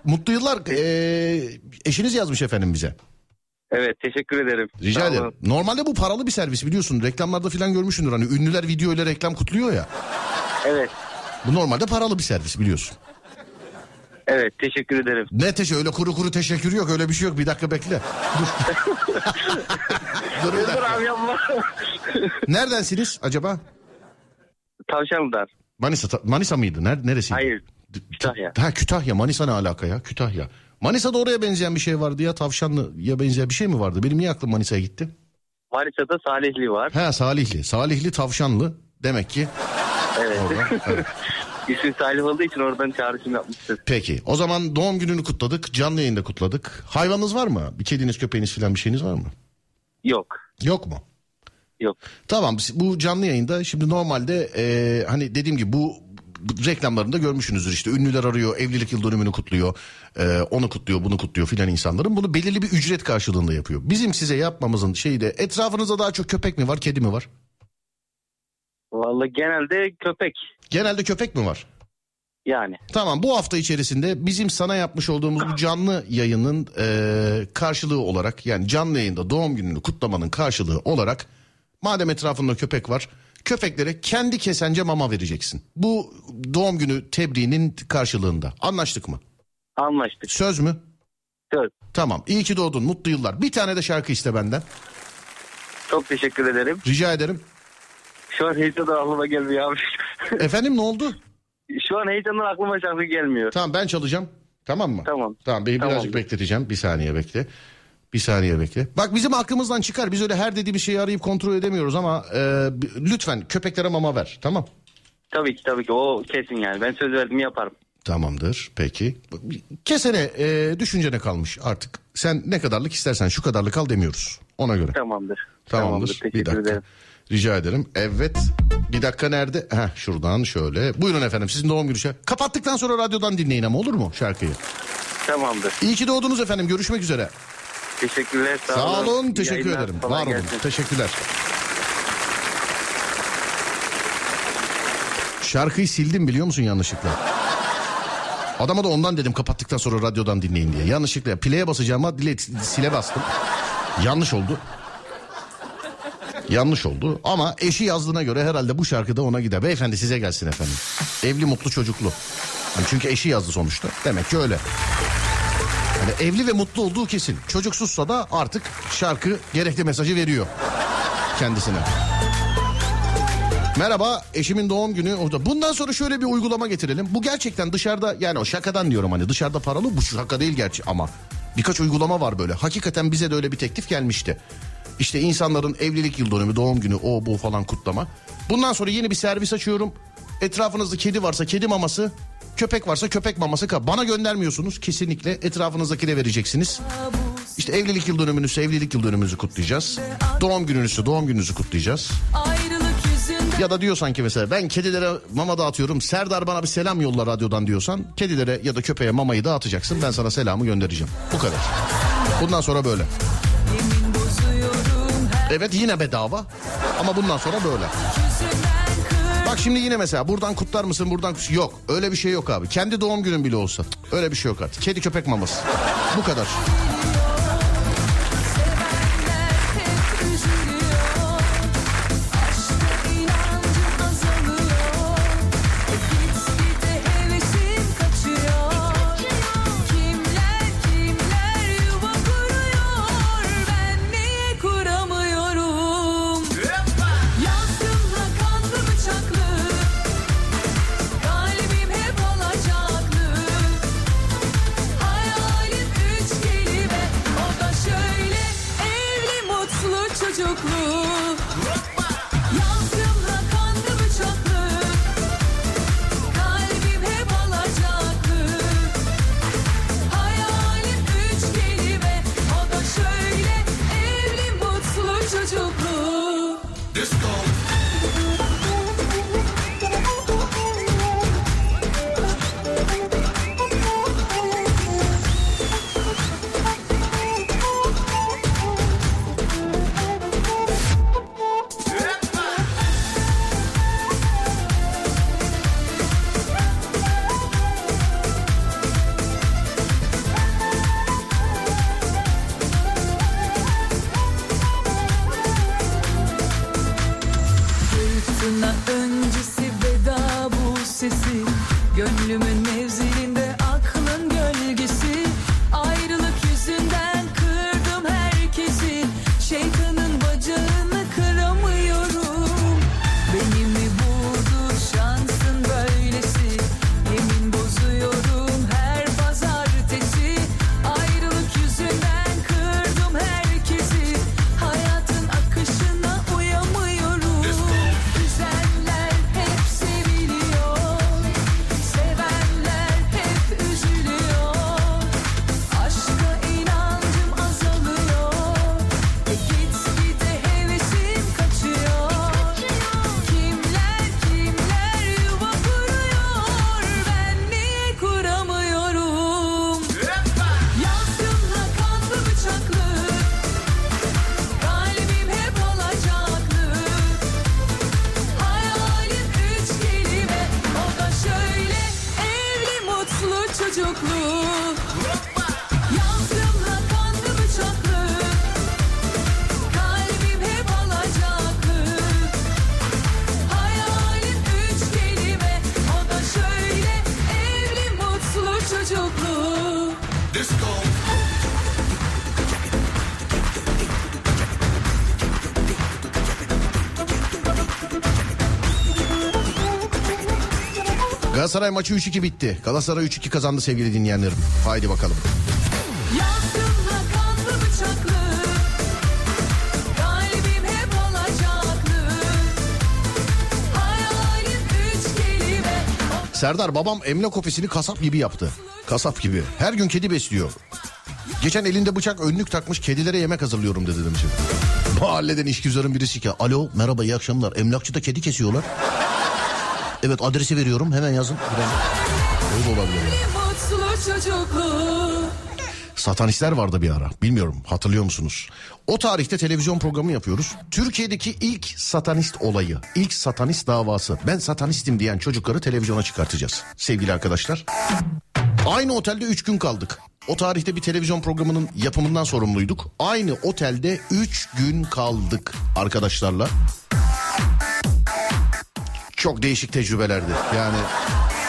Mutlu yıllar. Ee, eşiniz yazmış efendim bize. Evet, teşekkür ederim. Rica ederim. Normalde bu paralı bir servis biliyorsun. Reklamlarda falan görmüşsündür. Hani ünlüler video ile reklam kutluyor ya. Evet, Bu normalde paralı bir servis biliyorsun. evet teşekkür ederim. Ne teşekkür öyle kuru kuru teşekkür yok öyle bir şey yok. Bir dakika bekle. Dur. [LAUGHS] Dur bir dakika. abi yapma. [LAUGHS] Neredensiniz acaba? Tavşanlılar. Manisa Manisa mıydı? Ner neresiydi? Hayır, Kütahya. Ha Kütahya. Manisa ne alaka ya? Kütahya. Manisa'da oraya benzeyen bir şey vardı ya. Tavşanlı'ya benzeyen bir şey mi vardı? Benim niye aklım Manisa'ya gitti? Manisa'da Salihli var. Ha Salihli. Salihli Tavşanlı. Demek ki Evet. orada. Evet. [LAUGHS] İsmi Salih olduğu için oradan çağrışım yapmıştır. Peki o zaman doğum gününü kutladık. Canlı yayında kutladık. Hayvanınız var mı? Bir kediniz köpeğiniz falan bir şeyiniz var mı? Yok, Yok mu? yok. Tamam bu canlı yayında şimdi normalde e, hani dediğim gibi bu reklamlarında görmüşsünüzdür işte ünlüler arıyor evlilik yıl dönümünü kutluyor e, onu kutluyor bunu kutluyor filan insanların bunu belirli bir ücret karşılığında yapıyor. Bizim size yapmamızın şeyi de etrafınızda daha çok köpek mi var kedi mi var? Vallahi genelde köpek Genelde köpek mi var? yani. Tamam bu hafta içerisinde bizim sana yapmış olduğumuz bu canlı yayının e, karşılığı olarak yani canlı yayında doğum gününü kutlamanın karşılığı olarak madem etrafında köpek var köpeklere kendi kesence mama vereceksin. Bu doğum günü tebriğinin karşılığında anlaştık mı? Anlaştık. Söz mü? Söz. Tamam iyi ki doğdun mutlu yıllar. Bir tane de şarkı iste benden. Çok teşekkür ederim. Rica ederim. Şu an heyecandan aklıma gelmiyor abi. [LAUGHS] Efendim ne oldu? Şu an heyecandan aklıma şarkı gelmiyor. Tamam ben çalacağım. Tamam mı? Tamam. Tamam beni birazcık Tamamdır. bekleteceğim. Bir saniye bekle. Bir saniye bekle. Bak bizim aklımızdan çıkar. Biz öyle her dediğimiz şeyi arayıp kontrol edemiyoruz ama e, lütfen köpeklere mama ver. Tamam. Tabii ki tabii ki o kesin yani. Ben söz verdim yaparım. Tamamdır peki. Kesene e, düşüncene kalmış artık. Sen ne kadarlık istersen şu kadarlık al demiyoruz. Ona göre. Tamamdır. Tamamdır. Teşekkür bir dakika. ederim. Rica ederim. Evet. Bir dakika nerede? Heh, şuradan şöyle. Buyurun efendim sizin doğum günü şarkı. Kapattıktan sonra radyodan dinleyin ama olur mu şarkıyı? Tamamdır. İyi ki doğdunuz efendim. Görüşmek üzere. Teşekkürler. Sağ, Sağ olun. İyi Teşekkür yayınlar, ederim. Var olun. Teşekkürler. Şarkıyı sildim biliyor musun yanlışlıkla? Adama da ondan dedim kapattıktan sonra radyodan dinleyin diye. Yanlışlıkla play'e basacağıma dile, sile bastım. Yanlış oldu. Yanlış oldu ama eşi yazdığına göre herhalde bu şarkıda ona gider. Beyefendi size gelsin efendim. Evli mutlu çocuklu. Yani çünkü eşi yazdı sonuçta. Demek ki öyle. Yani evli ve mutlu olduğu kesin. Çocuksuzsa da artık şarkı gerekli mesajı veriyor kendisine. Merhaba eşimin doğum günü orada. Bundan sonra şöyle bir uygulama getirelim. Bu gerçekten dışarıda yani o şakadan diyorum hani dışarıda paralı bu şaka değil gerçi ama birkaç uygulama var böyle. Hakikaten bize de öyle bir teklif gelmişti. İşte insanların evlilik yıl dönümü, doğum günü, o bu falan kutlama. Bundan sonra yeni bir servis açıyorum. Etrafınızda kedi varsa kedi maması, köpek varsa köpek maması. ka- Bana göndermiyorsunuz kesinlikle. Etrafınızdakine vereceksiniz. İşte evlilik yıl dönümünüzse evlilik yıl dönümümüzü kutlayacağız. Doğum gününüzse doğum gününüzü kutlayacağız. Ya da diyorsan ki mesela ben kedilere mama dağıtıyorum. Serdar bana bir selam yolla radyodan diyorsan kedilere ya da köpeğe mamayı dağıtacaksın. Ben sana selamı göndereceğim. Bu kadar. Bundan sonra böyle. Evet yine bedava ama bundan sonra böyle. Bak şimdi yine mesela buradan kutlar mısın buradan kut- yok öyle bir şey yok abi. Kendi doğum günün bile olsa öyle bir şey yok artık. Kedi köpek maması. Bu kadar. Galatasaray maçı 3-2 bitti. Galatasaray 3-2 kazandı sevgili dinleyenlerim. Haydi bakalım. Serdar babam emlak ofisini kasap gibi yaptı. Kasap gibi. Her gün kedi besliyor. Geçen elinde bıçak önlük takmış kedilere yemek hazırlıyorum dedi demişim. Mahalleden işgüzarın birisi ki alo merhaba iyi akşamlar emlakçıda kedi kesiyorlar. Evet adresi veriyorum hemen yazın. Öyle olabilir ya. Satanistler vardı bir ara. Bilmiyorum hatırlıyor musunuz? O tarihte televizyon programı yapıyoruz. Türkiye'deki ilk satanist olayı, ilk satanist davası. Ben satanistim diyen çocukları televizyona çıkartacağız. Sevgili arkadaşlar. Aynı otelde 3 gün kaldık. O tarihte bir televizyon programının yapımından sorumluyduk. Aynı otelde 3 gün kaldık arkadaşlarla. Çok değişik tecrübelerdi. Yani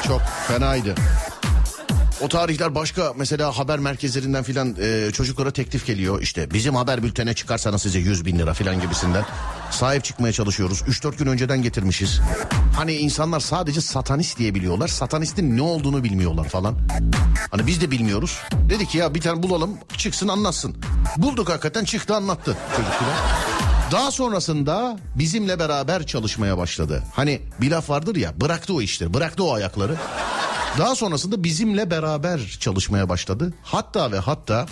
çok fenaydı. O tarihler başka mesela haber merkezlerinden filan e, çocuklara teklif geliyor. İşte bizim haber bültene çıkarsanız size 100 bin lira filan gibisinden. Sahip çıkmaya çalışıyoruz. 3-4 gün önceden getirmişiz. Hani insanlar sadece satanist diye biliyorlar. Satanistin ne olduğunu bilmiyorlar falan. Hani biz de bilmiyoruz. Dedik ya bir tane bulalım çıksın anlatsın. Bulduk hakikaten çıktı anlattı çocuk filan. Daha sonrasında bizimle beraber çalışmaya başladı. Hani bir laf vardır ya bıraktı o işleri bıraktı o ayakları. Daha sonrasında bizimle beraber çalışmaya başladı. Hatta ve hatta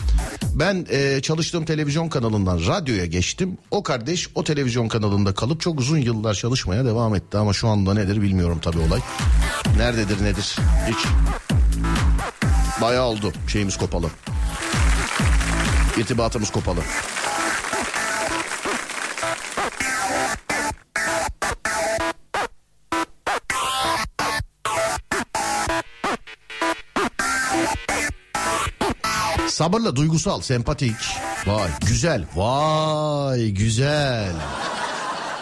ben e, çalıştığım televizyon kanalından radyoya geçtim. O kardeş o televizyon kanalında kalıp çok uzun yıllar çalışmaya devam etti. Ama şu anda nedir bilmiyorum tabii olay. Nerededir nedir hiç. Bayağı oldu şeyimiz kopalı. İrtibatımız kopalı. Sabırla duygusal, sempatik. Vay güzel, vay güzel.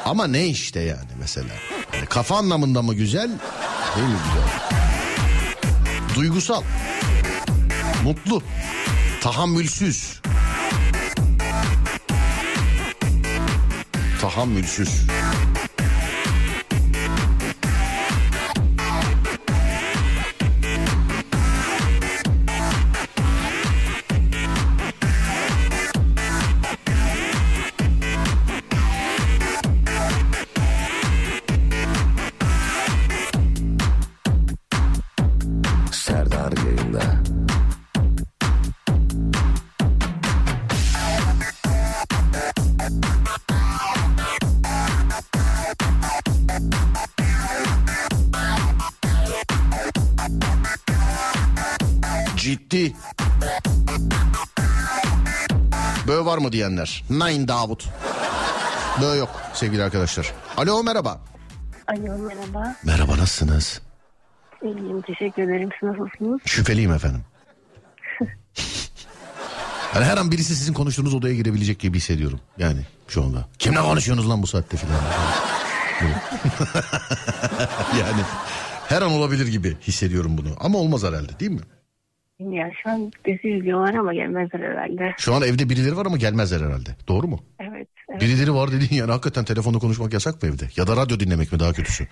Ama ne işte yani mesela? Yani kafa anlamında mı güzel? Değil mi güzel? Duygusal. Mutlu. Tahammülsüz. Tahammülsüz. Mı diyenler? Nine Davut. Böyle yok sevgili arkadaşlar. Alo merhaba. Alo merhaba. Merhaba nasılsınız? İyiyim teşekkür ederim. Siz nasılsınız? Şüpheliyim efendim. [LAUGHS] Yani her an birisi sizin konuştuğunuz odaya girebilecek gibi hissediyorum. Yani şu anda. Kimle konuşuyorsunuz lan bu saatte filan. [LAUGHS] yani her an olabilir gibi hissediyorum bunu. Ama olmaz herhalde değil mi? Ya şu an dizi izliyorlar ama gelmezler herhalde. Şu an evde birileri var ama gelmezler herhalde. Doğru mu? Evet. evet. Birileri var dediğin yani hakikaten telefonda konuşmak yasak mı evde? Ya da radyo dinlemek mi daha kötüsü?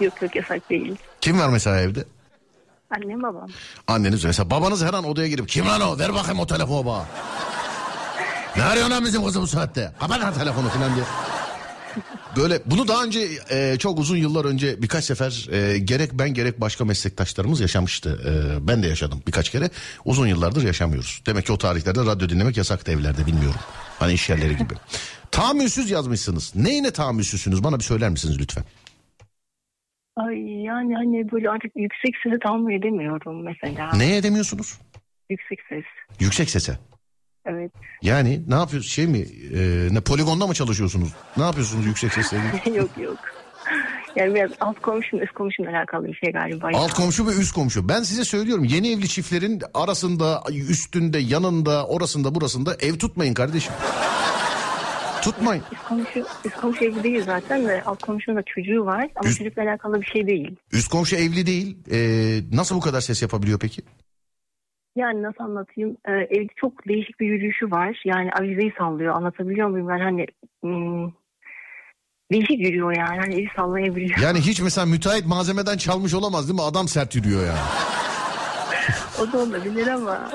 Yok yok yasak değil. Kim var mesela evde? Annem babam. Anneniz mesela babanız her an odaya girip kim lan o ver bakayım o telefonu bana. ne arıyorsun lan bizim kızı bu saatte? Kapat lan telefonu falan diye. Böyle bunu daha önce e, çok uzun yıllar önce birkaç sefer e, gerek ben gerek başka meslektaşlarımız yaşamıştı. E, ben de yaşadım birkaç kere. Uzun yıllardır yaşamıyoruz. Demek ki o tarihlerde radyo dinlemek yasaktı evlerde bilmiyorum. Hani iş yerleri gibi. [LAUGHS] tahammülsüz yazmışsınız. Neyine tahammülsüzsünüz bana bir söyler misiniz lütfen? Ay yani hani böyle artık yüksek sesi tahammül edemiyorum mesela. Neye edemiyorsunuz? Yüksek ses. Yüksek sese. Evet. Yani ne yapıyorsunuz şey mi e, ne poligonda mı çalışıyorsunuz? Ne yapıyorsunuz yüksek sesle? [LAUGHS] yok yok. Yani biraz alt komşum üst komşumla alakalı bir şey galiba. Alt komşu ve üst komşu. Ben size söylüyorum yeni evli çiftlerin arasında, üstünde, yanında, orasında, burasında ev tutmayın kardeşim. Tutmayın. Üst komşu, üst komşu evli değil zaten de alt komşunun da çocuğu var ama Üst- çocukla alakalı bir şey değil. Üst komşu evli değil. Ee, nasıl bu kadar ses yapabiliyor peki? Yani nasıl anlatayım? Ee, evde çok değişik bir yürüyüşü var. Yani avizeyi sallıyor. Anlatabiliyor muyum? Ben hani hmm, değişik yürüyor yani. Hani evi sallayabiliyor. Yani hiç mesela müteahhit malzemeden çalmış olamaz değil mi? Adam sert yürüyor yani. [LAUGHS] O da olabilir ama.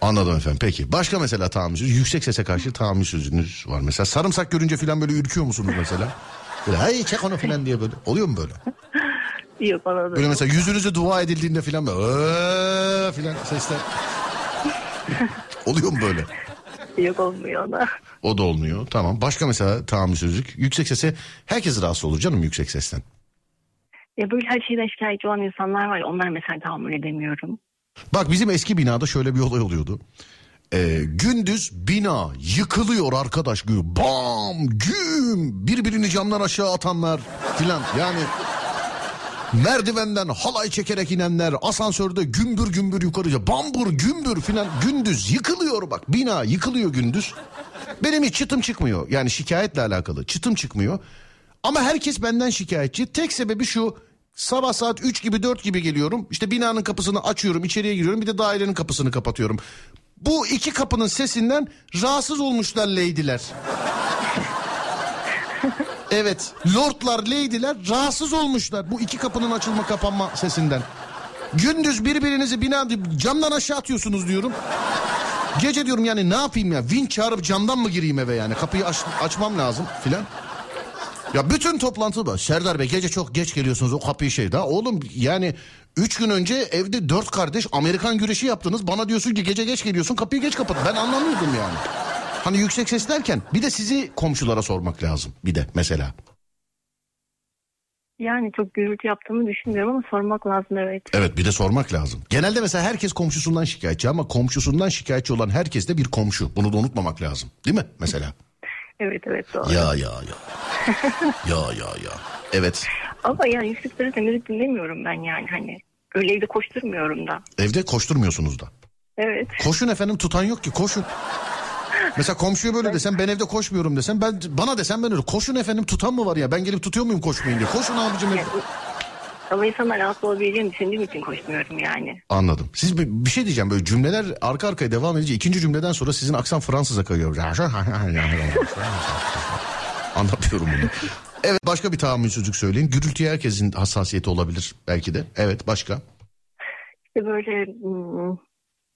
Anladım efendim. Peki. Başka mesela tahammülsüz. Yüksek sese karşı tahammülsüzünüz var. Mesela sarımsak görünce falan böyle ürküyor musunuz mesela? Böyle hey çek onu falan diye böyle. Oluyor mu böyle? Yok bana da. Böyle mesela yüzünüze dua edildiğinde falan böyle "Eee" falan sesler. [LAUGHS] Oluyor mu böyle? Yok olmuyor ona. O da olmuyor. Tamam. Başka mesela tahammülsüzlük. Yüksek sese herkes rahatsız olur canım yüksek sesten. Ya böyle her şeyden şikayetçi olan insanlar var onlar mesela tahammül edemiyorum. Bak bizim eski binada şöyle bir olay oluyordu. Ee, gündüz bina yıkılıyor arkadaş. Bam güm birbirini camdan aşağı atanlar filan yani merdivenden halay çekerek inenler asansörde gümbür gümbür yukarıca bambur gümbür filan gündüz yıkılıyor bak bina yıkılıyor gündüz. Benim hiç çıtım çıkmıyor yani şikayetle alakalı çıtım çıkmıyor. Ama herkes benden şikayetçi. Tek sebebi şu. Sabah saat 3 gibi 4 gibi geliyorum. İşte binanın kapısını açıyorum, içeriye giriyorum. Bir de dairenin kapısını kapatıyorum. Bu iki kapının sesinden rahatsız olmuşlar leydiler. [LAUGHS] Evet, lordlar, leydiler rahatsız olmuşlar bu iki kapının açılma kapanma sesinden. Gündüz birbirinizi bina camdan aşağı atıyorsunuz diyorum. Gece diyorum yani ne yapayım ya? Vinç çağırıp camdan mı gireyim eve yani? Kapıyı aç- açmam lazım filan. Ya bütün toplantı bu. Serdar Bey gece çok geç geliyorsunuz o kapıyı şey daha. Oğlum yani üç gün önce evde dört kardeş Amerikan güreşi yaptınız. Bana diyorsun ki gece geç geliyorsun kapıyı geç kapat. Ben anlamıyordum yani. Hani yüksek ses derken bir de sizi komşulara sormak lazım. Bir de mesela. Yani çok gürültü yaptığımı düşünmüyorum ama sormak lazım evet. Evet bir de sormak lazım. Genelde mesela herkes komşusundan şikayetçi ama komşusundan şikayetçi olan herkes de bir komşu. Bunu da unutmamak lazım. Değil mi mesela? [LAUGHS] Evet evet doğru. Ya ya ya. [LAUGHS] ya ya ya. Evet. Ama yani yüksek sesle müzik dinlemiyorum ben yani hani. Öyle evde koşturmuyorum da. Evde koşturmuyorsunuz da. Evet. Koşun efendim tutan yok ki koşun. Mesela komşuya böyle desem ben evde koşmuyorum desem ben bana desem ben öyle koşun efendim tutan mı var ya ben gelip tutuyor muyum koşmayın diye koşun abicim. Yani, ama insanlar rahatsız olabileceğini düşündüğüm için koşmuyorum yani. Anladım. Siz bir, bir şey diyeceğim böyle cümleler arka arkaya devam edince ikinci cümleden sonra sizin aksan Fransız'a kayıyor. Anlatıyorum bunu. Evet başka bir tahammülsüzlük söyleyin. Gürültüye herkesin hassasiyeti olabilir belki de. Evet başka. İşte böyle hmm,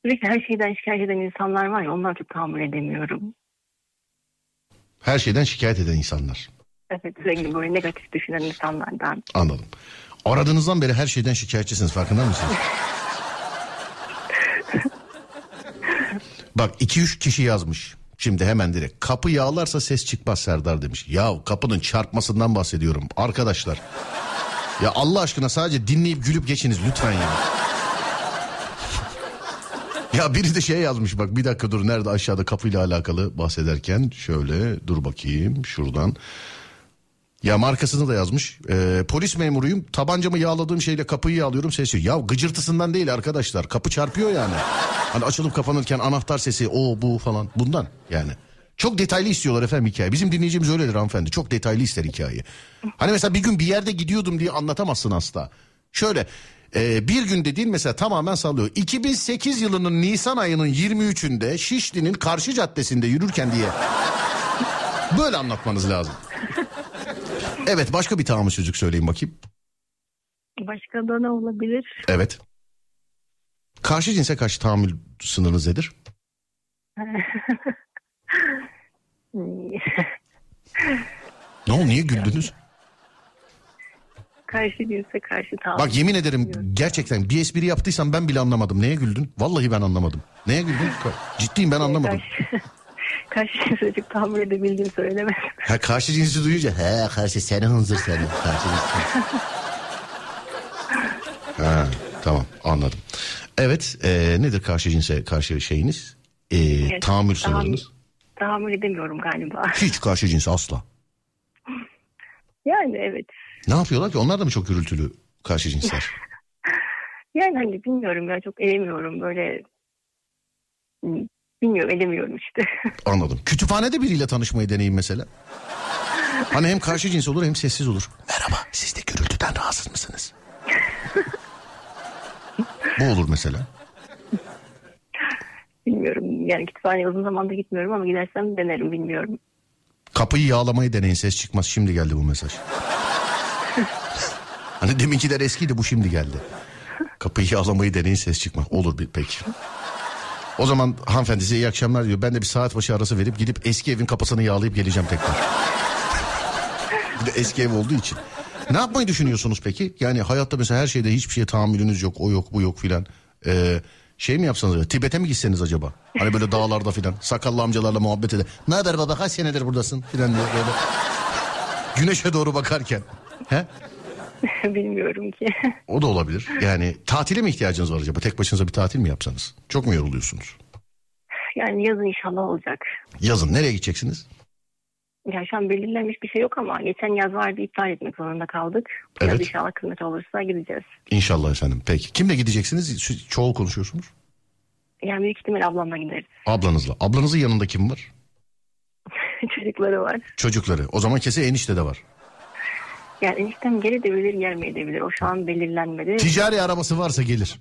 sürekli her şeyden şikayet eden insanlar var ya ondan çok tahammül edemiyorum. Her şeyden şikayet eden insanlar. Evet sürekli böyle negatif düşünen insanlardan. Anladım. Aradığınızdan beri her şeyden şikayetçisiniz farkında mısınız? Bak 2-3 kişi yazmış. Şimdi hemen direkt kapı yağlarsa ses çıkmaz Serdar demiş. Ya kapının çarpmasından bahsediyorum arkadaşlar. Ya Allah aşkına sadece dinleyip gülüp geçiniz lütfen ya. Ya biri de şey yazmış bak bir dakika dur nerede aşağıda kapıyla alakalı bahsederken şöyle dur bakayım şuradan. Ya markasını da yazmış. Ee, polis memuruyum. Tabancamı yağladığım şeyle kapıyı yağlıyorum sesi. Ya gıcırtısından değil arkadaşlar. Kapı çarpıyor yani. Hani açılıp kapanırken anahtar sesi o bu falan. Bundan yani. Çok detaylı istiyorlar efendim hikaye. Bizim dinleyicimiz öyledir hanımefendi. Çok detaylı ister hikayeyi. Hani mesela bir gün bir yerde gidiyordum diye anlatamazsın asla. Şöyle e, bir gün dediğin mesela tamamen sallıyor. 2008 yılının Nisan ayının 23'ünde Şişli'nin karşı caddesinde yürürken diye. Böyle anlatmanız lazım. Evet başka bir tahammülsüzlük söyleyin bakayım. Başka da ne olabilir? Evet. Karşı cinse karşı tahammül sınırınız nedir? [LAUGHS] Ne oldu niye güldünüz? Karşı cinse karşı tahammül. Bak yemin ederim gerçekten bir espri yaptıysam ben bile anlamadım. Neye güldün? Vallahi ben anlamadım. Neye güldün? Ciddiyim ben anlamadım. Karşı, [LAUGHS] karşı cinse çok tahammül edebildiğini söylemez. Ha karşı cinsi duyunca he karşı seni hınzır seni. Karşı cinsi. [LAUGHS] ha, tamam anladım. Evet e, nedir karşı cinse karşı şeyiniz? E, Evet, tahammül tahammül- sınırınız? Tahammül edemiyorum galiba. Hiç karşı cinse asla. [LAUGHS] Yani evet. Ne yapıyorlar ki? Onlar da mı çok gürültülü karşı cinsler? [LAUGHS] Yani hani bilmiyorum ya çok edemiyorum böyle bilmiyorum edemiyorum işte. [LAUGHS] Anladım. Kütüphanede biriyle tanışmayı deneyin mesela. Hani hem karşı cins olur hem sessiz olur. Merhaba siz de gürültüden rahatsız mısınız? Bu olur mesela. bilmiyorum yani kütüphaneye uzun zamandır gitmiyorum ama gidersem denerim bilmiyorum. Kapıyı yağlamayı deneyin ses çıkmaz. Şimdi geldi bu mesaj. [LAUGHS] hani deminkiler eskiydi bu şimdi geldi. Kapıyı yağlamayı deneyin ses çıkmaz. Olur bir peki. O zaman hanımefendi size iyi akşamlar diyor. Ben de bir saat başı arası verip gidip eski evin kapısını yağlayıp geleceğim tekrar. bir de eski ev olduğu için. Ne yapmayı düşünüyorsunuz peki? Yani hayatta mesela her şeyde hiçbir şeye tahammülünüz yok. O yok bu yok filan. Ee, şey mi yapsanız acaba? Tibet'e mi gitseniz acaba? Hani böyle dağlarda filan. Sakallı amcalarla muhabbet ede. Ne haber baba kaç senedir buradasın filan diye böyle. Güneşe doğru bakarken. He? [LAUGHS] bilmiyorum ki. O da olabilir. Yani tatile mi ihtiyacınız var acaba? Tek başınıza bir tatil mi yapsanız? Çok mu yoruluyorsunuz? Yani yazın inşallah olacak. Yazın nereye gideceksiniz? Ya şu an belirlenmiş bir şey yok ama geçen yaz vardı iptal etmek zorunda kaldık. Yaz Evet. inşallah kısmet olursa gideceğiz. İnşallah efendim. Peki. Kimle gideceksiniz? Siz Çoğu konuşuyorsunuz. Yani büyük ihtimal ablamla gideriz. Ablanızla. Ablanızın yanında kim var? [LAUGHS] Çocukları var. Çocukları. O zaman kesin enişte de var. Yani eniştem geri de bilir gelmeyebilir. O şu an belirlenmedi. Ticari arabası varsa gelir.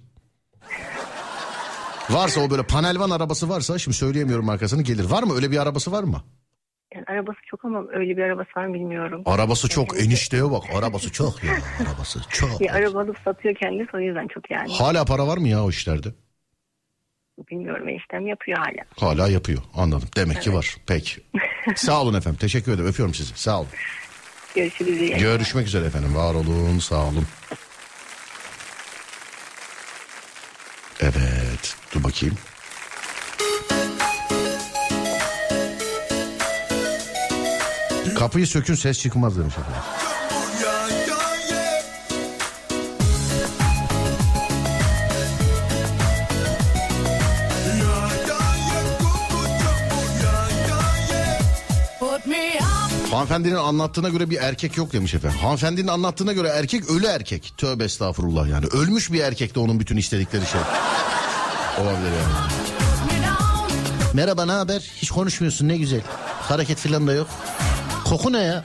Varsa o böyle panelvan arabası varsa şimdi söyleyemiyorum markasını gelir. Var mı öyle bir arabası var mı? Yani arabası çok ama öyle bir arabası var mı bilmiyorum. Arabası çok enişteye bak arabası çok ya arabası çok. Bir araba alıp satıyor kendisi o yüzden çok yani. Hala para var mı ya o işlerde? Bilmiyorum eniştem yapıyor hala. Hala yapıyor anladım demek ki var peki. Sağ olun efendim teşekkür ederim öpüyorum sizi sağ olun. Görüşürüz. iyi. Görüşmek üzere efendim var olun sağ olun. Evet dur bakayım. Kapıyı sökün ses çıkmaz demiş efendim. Hanımefendinin anlattığına göre bir erkek yok demiş efendim. Hanımefendinin anlattığına göre erkek ölü erkek. Tövbe estağfurullah yani. Ölmüş bir erkek de onun bütün istedikleri şey. Olabilir yani. Merhaba ne haber? Hiç konuşmuyorsun ne güzel. Hareket falan da yok. Koku ne ya?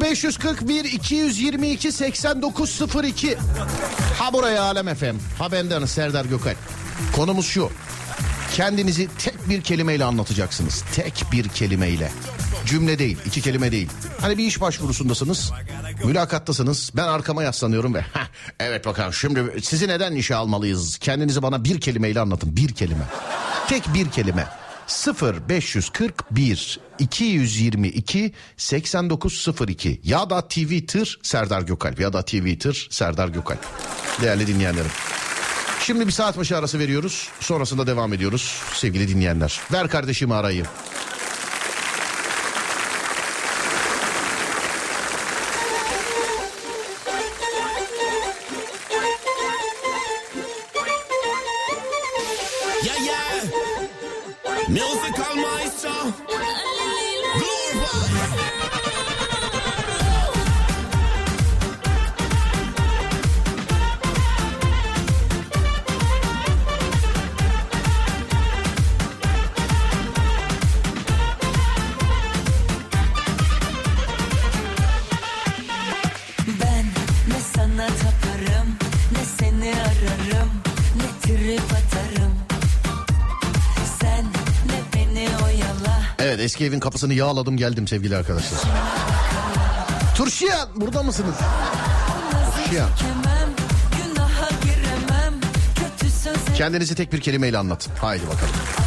0541 222 8902 Ha buraya Alem efem. Ha benden Serdar Gökalp. Konumuz şu. Kendinizi tek bir kelimeyle anlatacaksınız. Tek bir kelimeyle. Cümle değil, iki kelime değil. Hani bir iş başvurusundasınız, mülakattasınız. Ben arkama yaslanıyorum ve "Heh, evet bakalım şimdi sizi neden işe almalıyız? Kendinizi bana bir kelimeyle anlatın, bir kelime. Tek bir kelime. 0 541 222 8902 ya da Twitter Serdar Gökalp ya da Twitter Serdar Gökalp. Değerli dinleyenlerim. Şimdi bir saat başı arası veriyoruz. Sonrasında devam ediyoruz sevgili dinleyenler. Ver kardeşimi arayı. Eski evin kapısını yağladım geldim sevgili arkadaşlar. Turşiyan burada mısınız? Turşiyan. Kendinizi tek bir kelimeyle anlat. Haydi bakalım.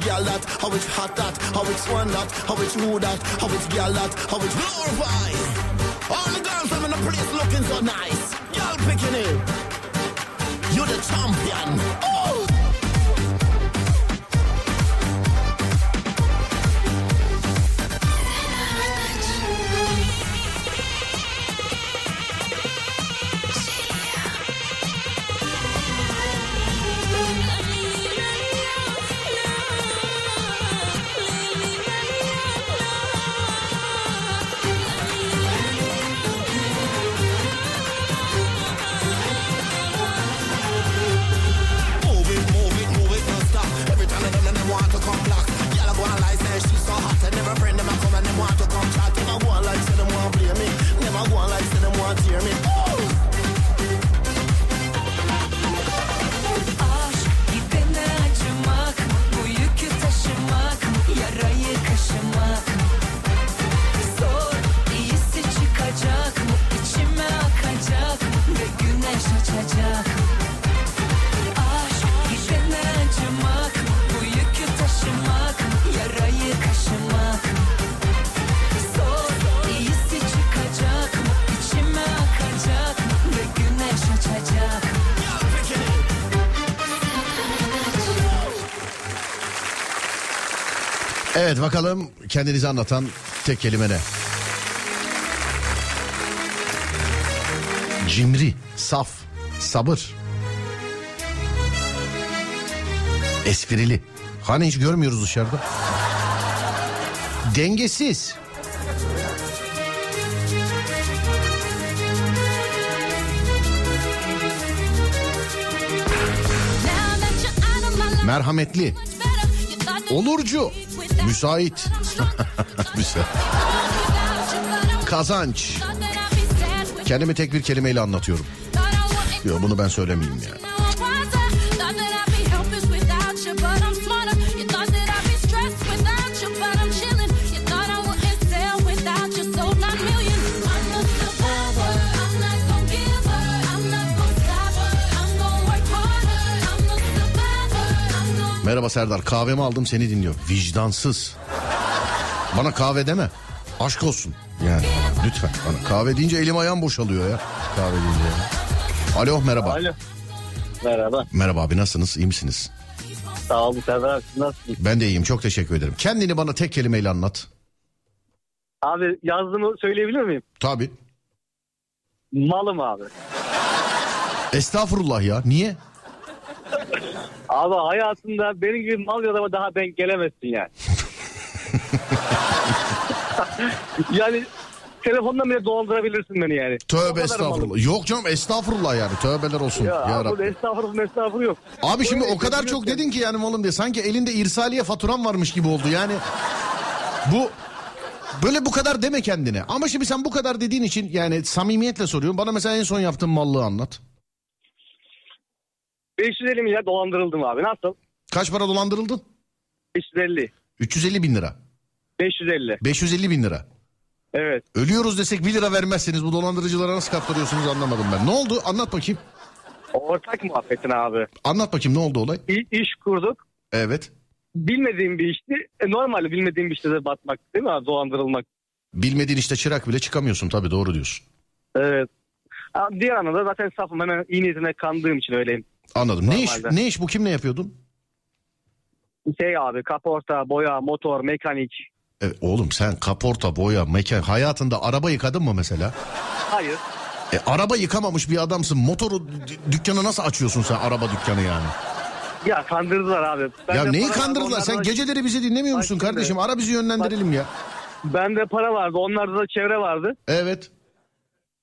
Gal that, how it's hot that, how it's one that, how it's who that, how it's gal that, how it's glorified. All the girls I'm in the place looking so nice. Y'all picking it. You're the champion. Oh! Bakalım kendinizi anlatan tek kelime ne? Cimri, saf, sabır. Esprili. Hani hiç görmüyoruz dışarıda. Dengesiz. Merhametli. Olurcu. Müsait. [LAUGHS] Müsait. Kazanç. Kendimi tek bir kelimeyle anlatıyorum. Yok bunu ben söylemeyeyim ya. Merhaba Serdar kahvemi aldım seni dinliyor. Vicdansız. Bana kahve deme. Aşk olsun. Yani lütfen bana kahve deyince elim ayağım boşalıyor ya. Kahve deyince. ya. Alo merhaba. Alo. Merhaba. Merhaba abi nasılsınız iyi misiniz? Sağ olun Serdar abi. siz Nasılsınız? Ben de iyiyim çok teşekkür ederim. Kendini bana tek kelimeyle anlat. Abi yazdığımı söyleyebilir miyim? Tabii. Malım abi. Estağfurullah ya niye? [LAUGHS] Abi hayatında benim gibi mal bir adama daha denk gelemezsin yani. [LAUGHS] yani telefondan bile dolandırabilirsin beni yani. Tövbe estağfurullah. malım. Yok canım estağfurullah yani tövbeler olsun. Ya, Ya, abi estağfurullah estağfurullah yok. Abi şimdi Öyle o kadar çok dedin ki yani malım diye sanki elinde irsaliye faturan varmış gibi oldu yani. Bu böyle bu kadar deme kendine. Ama şimdi sen bu kadar dediğin için yani samimiyetle soruyorum. Bana mesela en son yaptığın mallığı anlat. 550 milyar dolandırıldım abi. Nasıl? Kaç para dolandırıldın? 550. 350 bin lira. 550. 550 bin lira. Evet. Ölüyoruz desek 1 lira vermezseniz bu dolandırıcılara nasıl kaptırıyorsunuz anlamadım ben. Ne oldu? Anlat bakayım. Ortak muhabbetin abi. Anlat bakayım ne oldu olay? İ- iş kurduk. Evet. Bilmediğim bir işti. E, normalde bilmediğim bir işte de batmak değil mi abi? Dolandırılmak. Bilmediğin işte çırak bile çıkamıyorsun tabii doğru diyorsun. Evet. Abi diğer anlamda zaten safım hemen iyi niyetine kandığım için öyleyim. Anladım. Ne iş ne iş bu kim ne yapıyordun? Şey abi kaporta, boya, motor, mekanik. E, oğlum sen kaporta, boya, mekan hayatında araba yıkadın mı mesela? Hayır. E, araba yıkamamış bir adamsın. Motoru dü- dükkanı nasıl açıyorsun sen araba dükkanı yani? Ya kandırdılar abi. Ben ya neyi kandırdılar? Sen geceleri bizi dinlemiyor musun Bak şimdi. kardeşim? Ara bizi yönlendirelim ya. Bende para vardı. Onlarda da çevre vardı. Evet.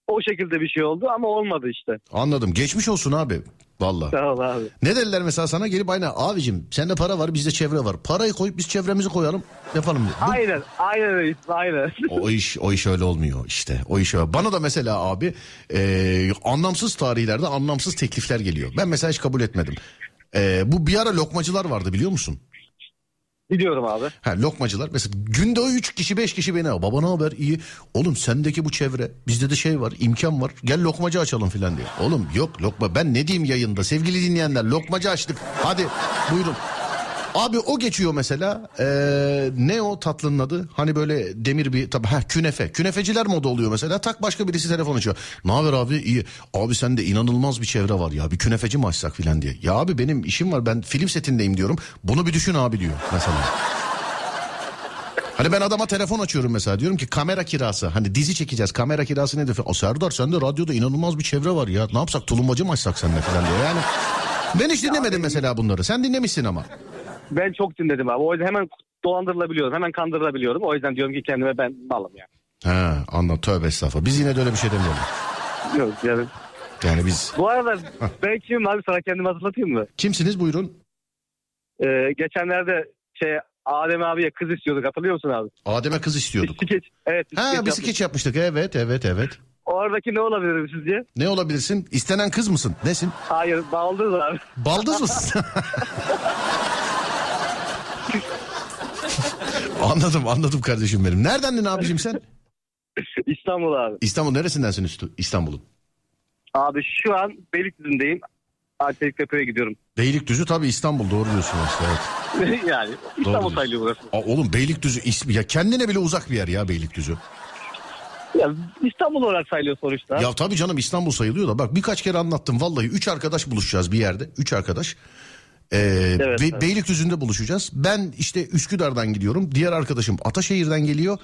O şekilde bir şey oldu ama olmadı işte. Anladım. Geçmiş olsun abi. Vallahi. Sağ ol abi. Ne dediler mesela sana gelip aynen abicim sende para var bizde çevre var. Parayı koyup biz çevremizi koyalım yapalım. Bu- Aynen. Aynen öyle. Aynen. O iş o iş öyle olmuyor işte. O iş öyle. Bana da mesela abi e, anlamsız tarihlerde anlamsız teklifler geliyor. Ben mesela hiç kabul etmedim. E, bu bir ara lokmacılar vardı biliyor musun? Biliyorum abi. Ha lokmacılar mesela günde o üç kişi beş kişi beni baba ne haber iyi. Oğlum sendeki bu çevre bizde de şey var imkan var gel lokmacı açalım filan diye. Oğlum yok lokma ben ne diyeyim yayında sevgili dinleyenler lokmacı açtık hadi buyurun. Abi o geçiyor mesela. Ee, ne o tatlının adı? Hani böyle demir bir tabi ha künefe. Künefeciler moda oluyor mesela. Tak başka birisi telefon açıyor. Ne haber abi? İyi. Abi sende inanılmaz bir çevre var ya. Bir künefeci mi açsak filan diye. Ya abi benim işim var. Ben film setindeyim diyorum. Bunu bir düşün abi diyor mesela. Hani ben adama telefon açıyorum mesela. Diyorum ki kamera kirası. Hani dizi çekeceğiz. Kamera kirası nedir? O Serdar sende radyoda inanılmaz bir çevre var ya. Ne yapsak? Tulumbacı mı açsak seninle falan diye. Yani. Ben hiç dinlemedim mesela bunları. Sen dinlemişsin ama. Ben çok dinledim abi. O yüzden hemen dolandırılabiliyorum. Hemen kandırılabiliyorum. O yüzden diyorum ki kendime ben malım ya. Ha anlat tövbe estağfurullah biz yine de öyle bir şey demiyoruz. Yok yani. Yani biz Bu arada ben kimim abi sana kendimi hatırlatayım mı? kimsiniz buyurun. Ee, geçenlerde şey Adem abiye kız istiyorduk hatırlıyor musun abi? Adem'e kız istiyorduk. Skeç. Evet. Ha bir yaptık. skeç yapmıştık evet evet evet. Oradaki ne olabilir sizce? Ne olabilirsin? İstenen kız mısın? Nesin? Hayır baldız abi. Baldız mısın? [LAUGHS] anladım anladım kardeşim benim. Neredendin abicim sen? [LAUGHS] İstanbul abi. İstanbul neresindensin üstü İstanbul'un? Abi şu an Beylikdüzü'ndeyim. Alteliktepe'ye gidiyorum. Beylikdüzü tabii İstanbul doğru diyorsun işte evet. [LAUGHS] yani İstanbul sayılıyor burası. Aa, oğlum Beylikdüzü ismi ya kendine bile uzak bir yer ya Beylikdüzü. Ya, İstanbul olarak sayılıyor sonuçta. Ya tabii canım İstanbul sayılıyor da bak birkaç kere anlattım vallahi üç arkadaş buluşacağız bir yerde. Üç arkadaş. Ee, Evet, Be- evet. Beylikdüzü'nde buluşacağız. Ben işte Üsküdar'dan gidiyorum. Diğer arkadaşım Ataşehir'den geliyor.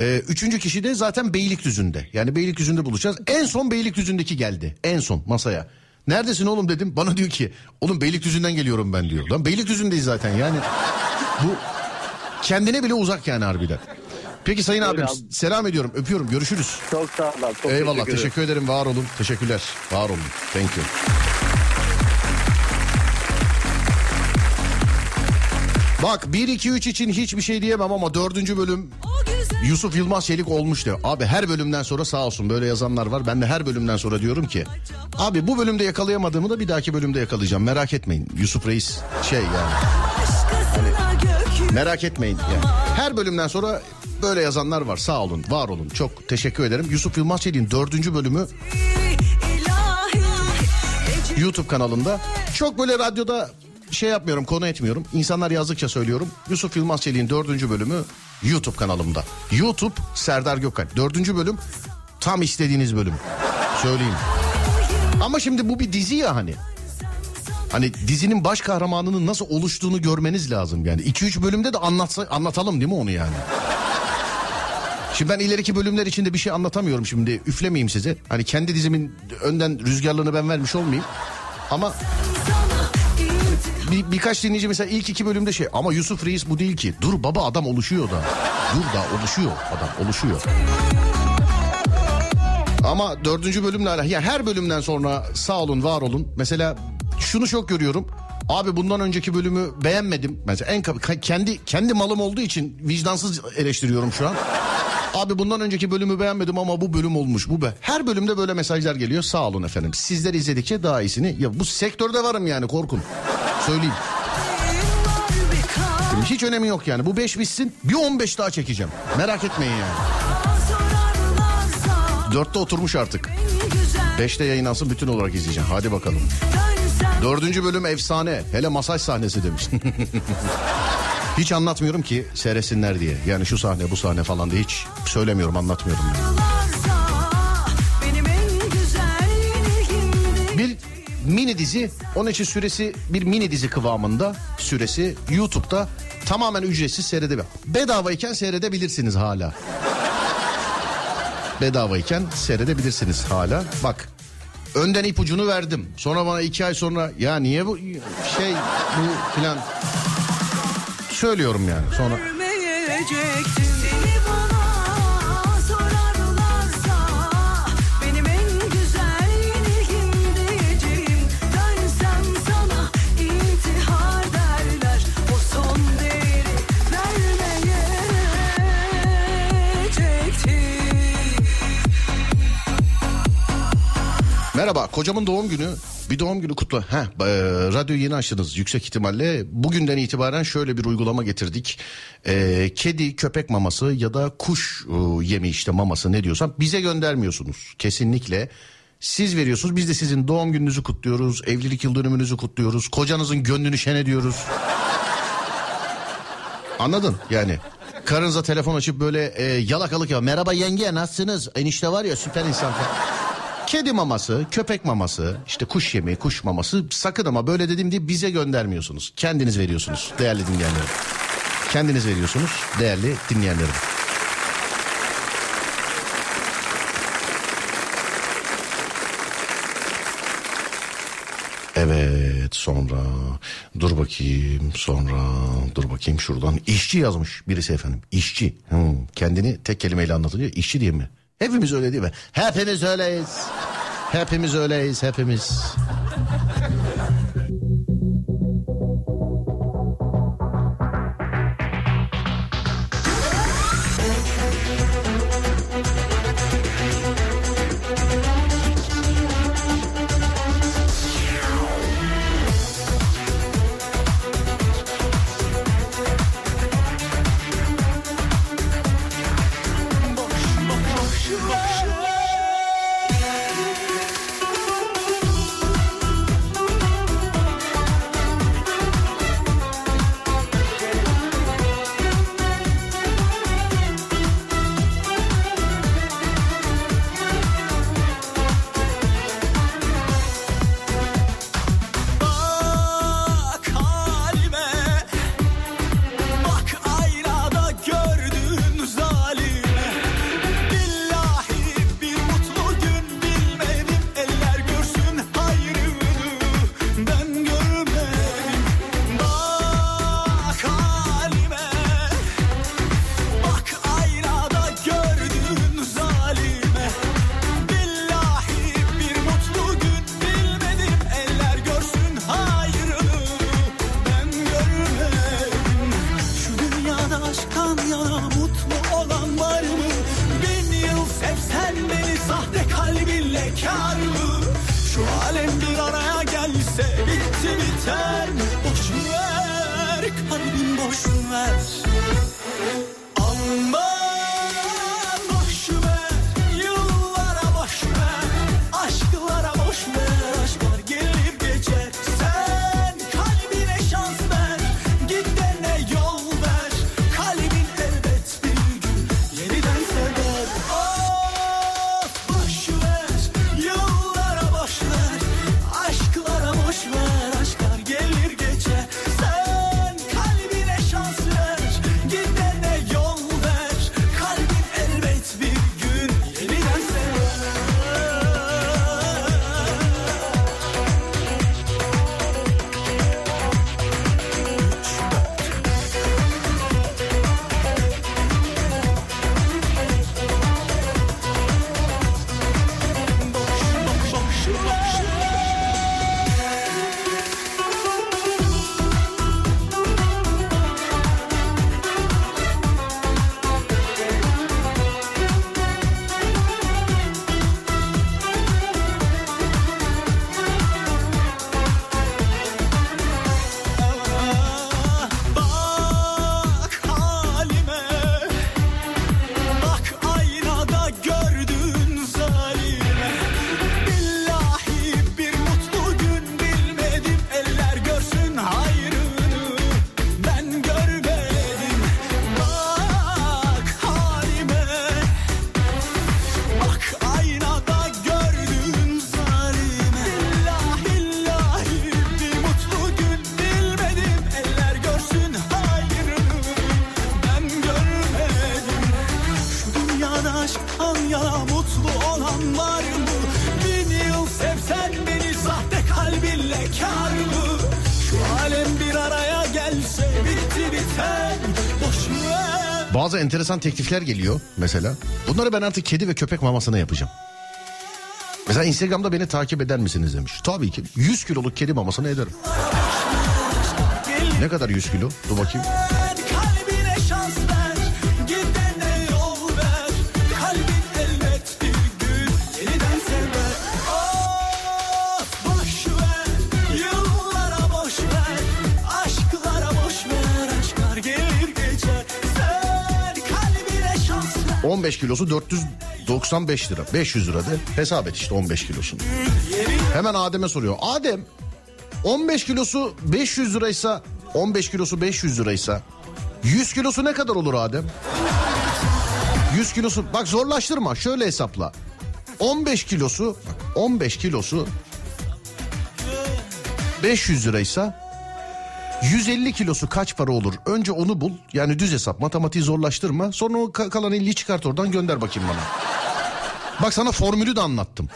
Ee, üçüncü kişi de zaten Beylikdüzü'nde. Yani Beylikdüzü'nde buluşacağız. En son Beylikdüzü'ndeki geldi. En son masaya. Neredesin oğlum dedim. Bana diyor ki oğlum Beylikdüzü'nden geliyorum ben diyor. Lan Beylikdüzü'ndeyiz zaten yani. Bu kendine bile uzak yani harbiden. Peki sayın Öyle abim abi. selam ediyorum öpüyorum görüşürüz. Çok sağ ol abi. Çok Eyvallah teşekkür teşekkür ederim var olun teşekkürler var olun thank you. Bak 1 2 3 için hiçbir şey diyemem ama dördüncü bölüm Yusuf Yılmaz Çelik olmuş diyor. Abi her bölümden sonra sağ olsun böyle yazanlar var. Ben de her bölümden sonra diyorum ki abi bu bölümde yakalayamadığımı da bir dahaki bölümde yakalayacağım. Merak etmeyin. Yusuf Reis şey yani. Merak etmeyin yani. Her bölümden sonra böyle yazanlar var. Sağ olun, var olun. Çok teşekkür ederim. Yusuf Yılmaz Çelik'in dördüncü bölümü YouTube kanalında. Çok böyle radyoda şey yapmıyorum, konu etmiyorum. İnsanlar yazdıkça söylüyorum. Yusuf Yılmaz Çelik'in dördüncü bölümü YouTube kanalımda. YouTube Serdar Gökalp. Dördüncü bölüm tam istediğiniz bölüm. Söyleyeyim. Ama şimdi bu bir dizi ya hani. Hani dizinin baş kahramanının nasıl oluştuğunu görmeniz lazım yani. 2-3 bölümde de anlatsa, anlatalım değil mi onu yani? Şimdi ben ileriki bölümler içinde bir şey anlatamıyorum şimdi. Üflemeyeyim size. Hani kendi dizimin önden rüzgarlığını ben vermiş olmayayım. Ama bir, birkaç dinleyici mesela ilk iki bölümde şey ama Yusuf Reis bu değil ki. Dur baba adam oluşuyor da. Dur da oluşuyor adam oluşuyor. Ama dördüncü bölümle alakalı ya her bölümden sonra sağ olun var olun. Mesela şunu çok görüyorum. Abi bundan önceki bölümü beğenmedim. Mesela en kendi kendi malım olduğu için vicdansız eleştiriyorum şu an. Abi bundan önceki bölümü beğenmedim ama bu bölüm olmuş. Bu be. Her bölümde böyle mesajlar geliyor. Sağ olun efendim. Sizler izledikçe daha iyisini. Ya bu sektörde varım yani korkun. Söyleyeyim. Şimdi hiç önemi yok yani. Bu 5 bitsin. Bir 15 daha çekeceğim. Merak etmeyin yani. Dörtte oturmuş artık. Beşte yayınlansın bütün olarak izleyeceğim. Hadi bakalım. Dördüncü bölüm efsane. Hele masaj sahnesi demiş. [LAUGHS] hiç anlatmıyorum ki seyretsinler diye. Yani şu sahne bu sahne falan diye hiç söylemiyorum anlatmıyorum. Yani. Mini dizi onun için süresi bir mini dizi kıvamında süresi YouTube'da tamamen ücretsiz seyredebilir. Bedavayken seyredebilirsiniz hala. Bedavayken seyredebilirsiniz hala. Bak önden ipucunu verdim. Sonra bana iki ay sonra ya niye bu şey bu filan söylüyorum yani. Sonra Görmeyecektim. Merhaba kocamın doğum günü bir doğum günü kutlu. Heh, e, radyoyu yeni açtınız yüksek ihtimalle. Bugünden itibaren şöyle bir uygulama getirdik. E, kedi köpek maması ya da kuş e, yemi işte maması ne diyorsam bize göndermiyorsunuz. Kesinlikle siz veriyorsunuz biz de sizin doğum gününüzü kutluyoruz. Evlilik yıl dönümünüzü kutluyoruz. Kocanızın gönlünü şen ediyoruz. Anladın yani. Karınıza telefon açıp böyle e, yalakalık ya. Merhaba yenge nasılsınız? Enişte var ya süper insan falan. Kedi maması, köpek maması, işte kuş yemeği, kuş maması sakın ama böyle dediğim diye bize göndermiyorsunuz. Kendiniz veriyorsunuz değerli dinleyenlerim. Kendiniz veriyorsunuz değerli dinleyenlerim. Evet sonra dur bakayım sonra dur bakayım şuradan işçi yazmış birisi efendim işçi Hmm, kendini tek kelimeyle anlatınca işçi diye mi? Hepimiz öyle değil mi? Hepimiz öyleyiz. Hepimiz öyleyiz hepimiz. Bazı enteresan teklifler geliyor mesela. Bunları ben artık kedi ve köpek mamasına yapacağım. Mesela Instagram'da beni takip eder misiniz demiş. Tabii ki 100 kiloluk kedi mamasını ederim. Ne kadar 100 kilo? Dur bakayım. 15 kilosu 495 lira. 500 lira de hesap et işte 15 kilosunu. Hemen Adem'e soruyor. Adem 15 kilosu 500 liraysa 15 kilosu 500 liraysa 100 kilosu ne kadar olur Adem? 100 kilosu bak zorlaştırma şöyle hesapla. 15 kilosu bak 15 kilosu 500 liraysa 150 kilosu kaç para olur? Önce onu bul. Yani düz hesap matematiği zorlaştırma. Sonra o ka- kalan 50'yi çıkart oradan gönder bakayım bana. Bak sana formülü de anlattım.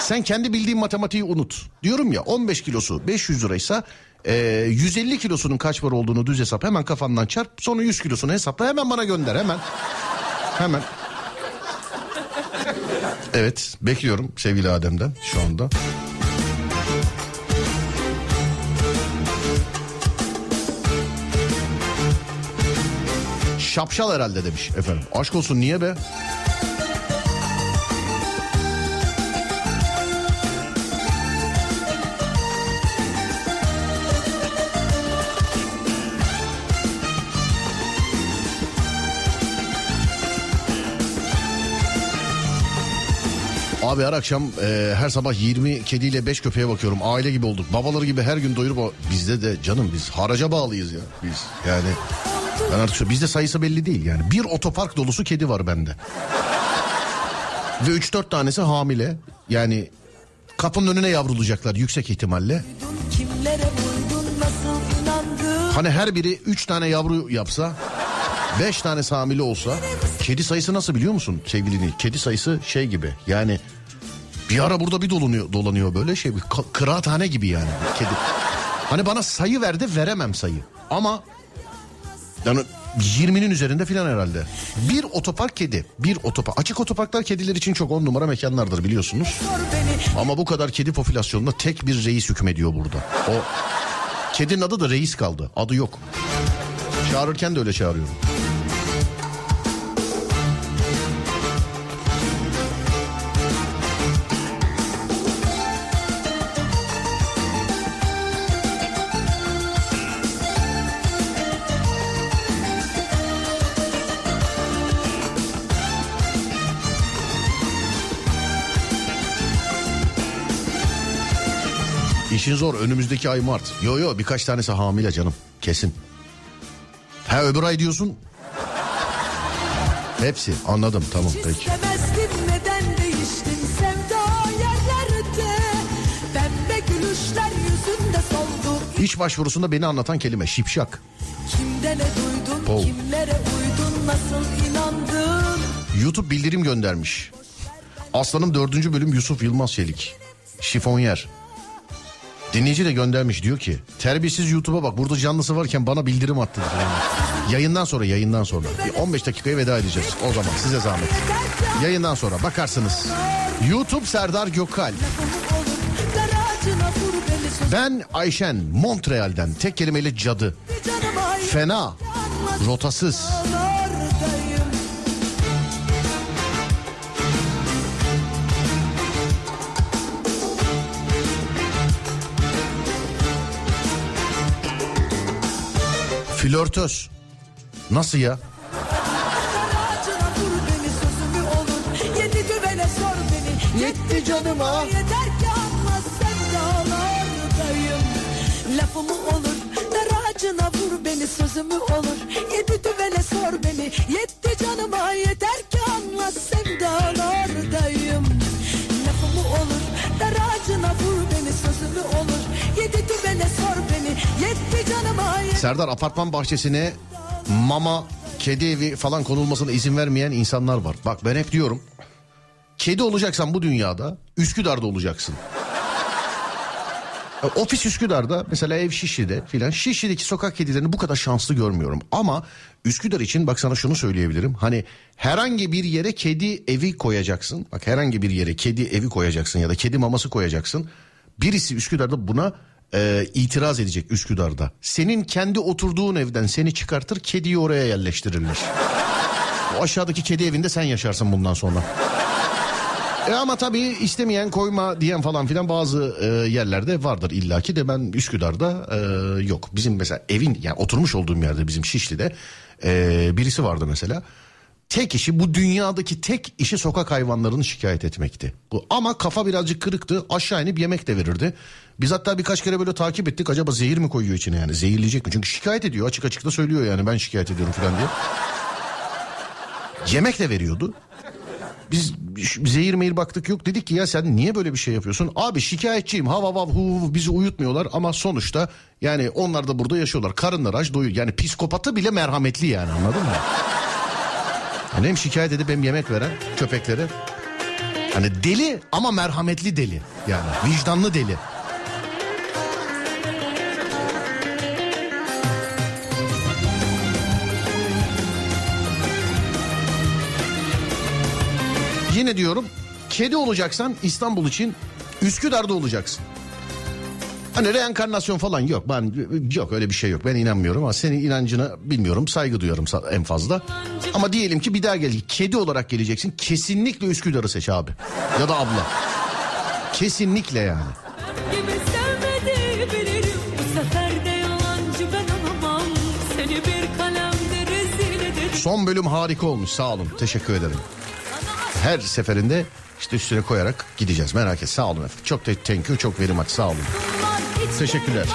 Sen kendi bildiğin matematiği unut. Diyorum ya 15 kilosu 500 liraysa e, 150 kilosunun kaç para olduğunu düz hesap hemen kafandan çarp. Sonra 100 kilosunu hesapla hemen bana gönder hemen. Hemen. Evet bekliyorum sevgili Adem'den şu anda. Şapşal herhalde demiş efendim. Aşk olsun niye be? Abi her akşam e, her sabah 20 kediyle 5 köpeğe bakıyorum. Aile gibi olduk. Babaları gibi her gün doyurup bizde de canım biz haraca bağlıyız ya biz. Yani ben artık şu- bizde sayısı belli değil yani. Bir otopark dolusu kedi var bende. Ve 3-4 tanesi hamile. Yani kapının önüne yavrulacaklar yüksek ihtimalle. Hani her biri 3 tane yavru yapsa 5 tane hamile olsa kedi sayısı nasıl biliyor musun sevgili? Kedi sayısı şey gibi yani bir ara burada bir dolanıyor, dolanıyor böyle şey bir kıraathane gibi yani kedi. Hani bana sayı verdi veremem sayı ama yani 20'nin üzerinde filan herhalde. Bir otopark kedi. Bir otopark. Açık otoparklar kediler için çok on numara mekanlardır biliyorsunuz. Ama bu kadar kedi popülasyonunda tek bir reis hükmediyor burada. O kedinin adı da reis kaldı. Adı yok. Çağırırken de öyle çağırıyorum. İşin zor önümüzdeki ay Mart. Yo yo birkaç tanesi hamile canım kesin. Ha öbür ay diyorsun. Hepsi anladım tamam peki. Neden değiştin sevda yerlerde Pembe gülüşler yüzünde soldu İş başvurusunda beni anlatan kelime şipşak. Kimde ne duydun Pov. kimlere uydun nasıl inandın YouTube bildirim göndermiş. Aslanım dördüncü bölüm Yusuf Yılmaz Çelik. Şifonyer. Dinleyici de göndermiş diyor ki terbiyesiz YouTube'a bak burada canlısı varken bana bildirim attı. [LAUGHS] Yayından sonra yayından sonra. Bir 15 dakikaya veda edeceğiz o zaman size zahmet. Yayından sonra bakarsınız. YouTube Serdar Gökal. Ben Ayşen Montreal'den tek kelimeyle cadı. Fena. Rotasız. Flörtöz. Nasıl ya? Yetti canıma. Yeter ki anla sevdalardayım Lafımı olur Daracına vur beni sözümü olur. Yedi düvele sor beni Yetti canıma. Yeter ki anla sevdalardayım. Lafımı olur Daracına vur beni sözümü olur. Yedi düvele sor beni Serdar apartman bahçesine mama, kedi evi falan konulmasına izin vermeyen insanlar var. Bak ben hep diyorum. Kedi olacaksan bu dünyada Üsküdar'da olacaksın. E, Ofis Üsküdar'da mesela ev Şişli'de filan Şişli'deki sokak kedilerini bu kadar şanslı görmüyorum. Ama Üsküdar için bak sana şunu söyleyebilirim. Hani herhangi bir yere kedi evi koyacaksın. Bak herhangi bir yere kedi evi koyacaksın ya da kedi maması koyacaksın. Birisi Üsküdar'da buna e, itiraz edecek Üsküdar'da. Senin kendi oturduğun evden seni çıkartır kediyi oraya yerleştirirler. O aşağıdaki kedi evinde sen yaşarsın bundan sonra. E ama tabii istemeyen koyma diyen falan filan bazı e, yerlerde vardır illaki de ben Üsküdar'da e, yok. Bizim mesela evin yani oturmuş olduğum yerde bizim Şişli'de e, birisi vardı mesela. Tek işi bu dünyadaki tek işi sokak hayvanlarını şikayet etmekti. Bu ama kafa birazcık kırıktı. Aşağı inip yemek de verirdi. Biz hatta birkaç kere böyle takip ettik. Acaba zehir mi koyuyor içine yani? Zehirleyecek mi? Çünkü şikayet ediyor. Açık açık da söylüyor yani ben şikayet ediyorum falan diye. Yemek de veriyordu. Biz zehir meyir baktık yok dedik ki ya sen niye böyle bir şey yapıyorsun? Abi şikayetçiyim hav hav hu bizi uyutmuyorlar ama sonuçta yani onlar da burada yaşıyorlar. Karınları aç doyuyor. Yani psikopatı bile merhametli yani anladın mı? Yani hem şikayet edip hem yemek veren köpeklere. Hani deli ama merhametli deli. Yani vicdanlı deli. Yine diyorum kedi olacaksan İstanbul için Üsküdar'da olacaksın. Hani reenkarnasyon falan yok. Ben yok öyle bir şey yok. Ben inanmıyorum ama senin inancına bilmiyorum. Saygı duyuyorum en fazla. Ama diyelim ki bir daha gel. Kedi olarak geleceksin. Kesinlikle Üsküdar'ı seç abi. Ya da abla. Kesinlikle yani. Son bölüm harika olmuş. Sağ olun. Teşekkür ederim. Her seferinde işte üstüne koyarak gideceğiz. Merak et. Sağ olun efendim. Çok te- thank you. Çok very much. Sağ olun. Teşekkürler.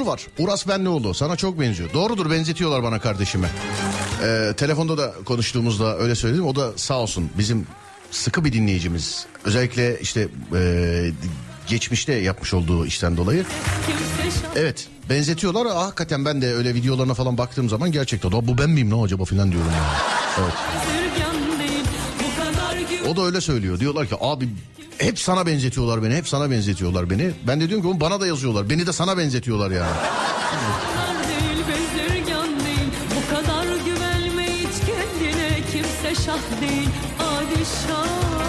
YouTuber var. Uras Benlioğlu. Sana çok benziyor. Doğrudur benzetiyorlar bana kardeşime. Ee, telefonda da konuştuğumuzda öyle söyledim. O da sağ olsun bizim sıkı bir dinleyicimiz. Özellikle işte e, geçmişte yapmış olduğu işten dolayı. Evet benzetiyorlar. Aa, hakikaten ben de öyle videolarına falan baktığım zaman gerçekten "Aa, bu ben miyim ne acaba falan diyorum yani. Evet. O da öyle söylüyor. Diyorlar ki abi hep sana benzetiyorlar beni. Hep sana benzetiyorlar beni. Ben de diyorum ki "Oğlum bana da yazıyorlar. Beni de sana benzetiyorlar yani. bezirgan değil şah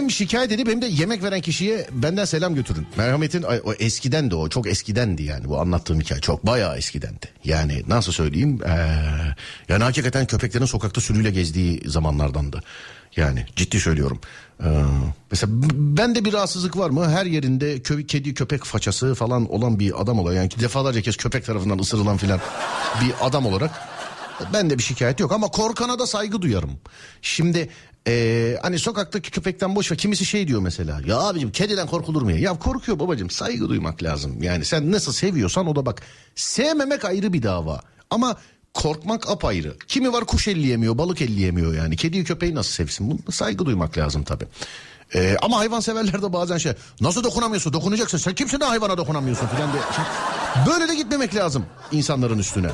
Hem şikayet edip hem de yemek veren kişiye benden selam götürün. Merhametin o eskiden de o çok eskidendi yani bu anlattığım hikaye çok bayağı eskidendi. Yani nasıl söyleyeyim ee, yani hakikaten köpeklerin sokakta sürüyle gezdiği zamanlardandı. Yani ciddi söylüyorum. Ee, mesela ben de bir rahatsızlık var mı? Her yerinde kö- kedi köpek façası falan olan bir adam olarak yani defalarca kez köpek tarafından ısırılan filan bir adam olarak ben de bir şikayet yok ama korkana da saygı duyarım. Şimdi eee, hani sokaktaki köpekten boş ver. Kimisi şey diyor mesela. Ya abicim kediden korkulur mu ya? Ya korkuyor babacım saygı duymak lazım. Yani sen nasıl seviyorsan o da bak. Sevmemek ayrı bir dava. Ama korkmak apayrı. Kimi var kuş elleyemiyor, balık elleyemiyor yani. Kediyi köpeği nasıl sevsin? Buna saygı duymak lazım tabii. Ee, ama hayvanseverler de bazen şey nasıl dokunamıyorsun dokunacaksın sen kimsin de hayvana dokunamıyorsun filan diye. Böyle de gitmemek lazım insanların üstüne.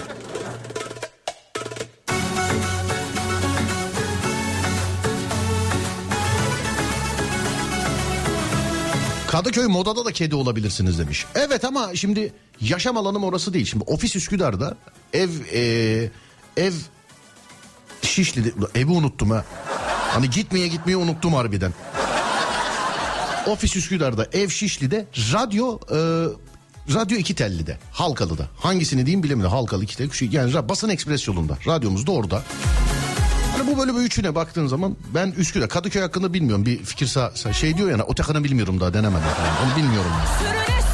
Kadıköy modada da kedi olabilirsiniz demiş. Evet ama şimdi yaşam alanım orası değil. Şimdi ofis Üsküdar'da ev e, ev Şişli'de evi unuttum ha. Hani gitmeye gitmeyi unuttum harbiden. Ofis Üsküdar'da ev Şişli'de radyo e, radyo iki telli'de Halkalı'da. Hangisini diyeyim bilemiyorum. Halkalı iki telli. Yani basın ekspres yolunda. Radyomuz da orada. Hani bu bir üçüne baktığın zaman ben Üsküdar Kadıköy hakkında bilmiyorum. Bir fikir sağ, şey diyor ya Otakan'ı bilmiyorum daha denemedim. falan. Onu bilmiyorum. Sürüne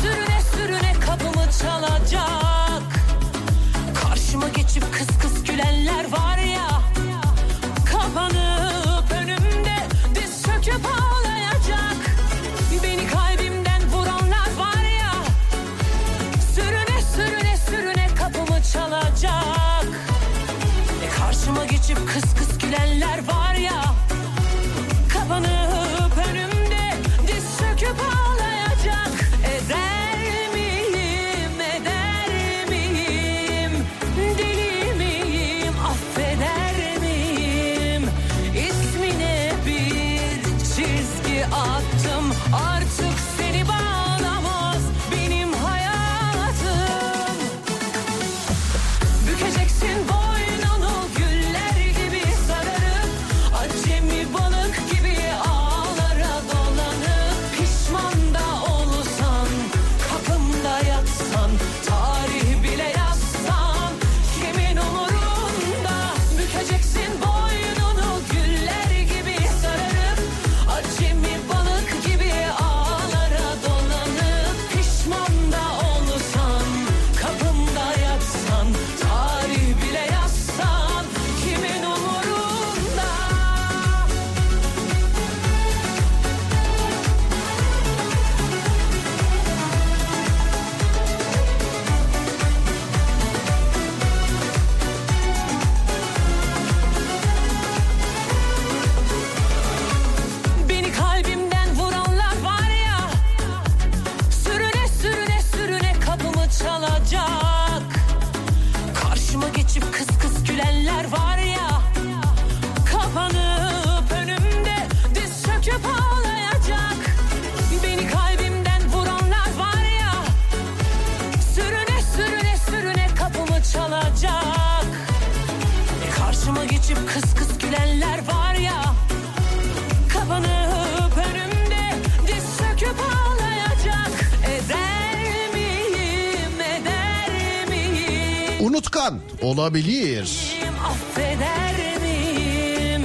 Unutkan olabilir. Affeder miyim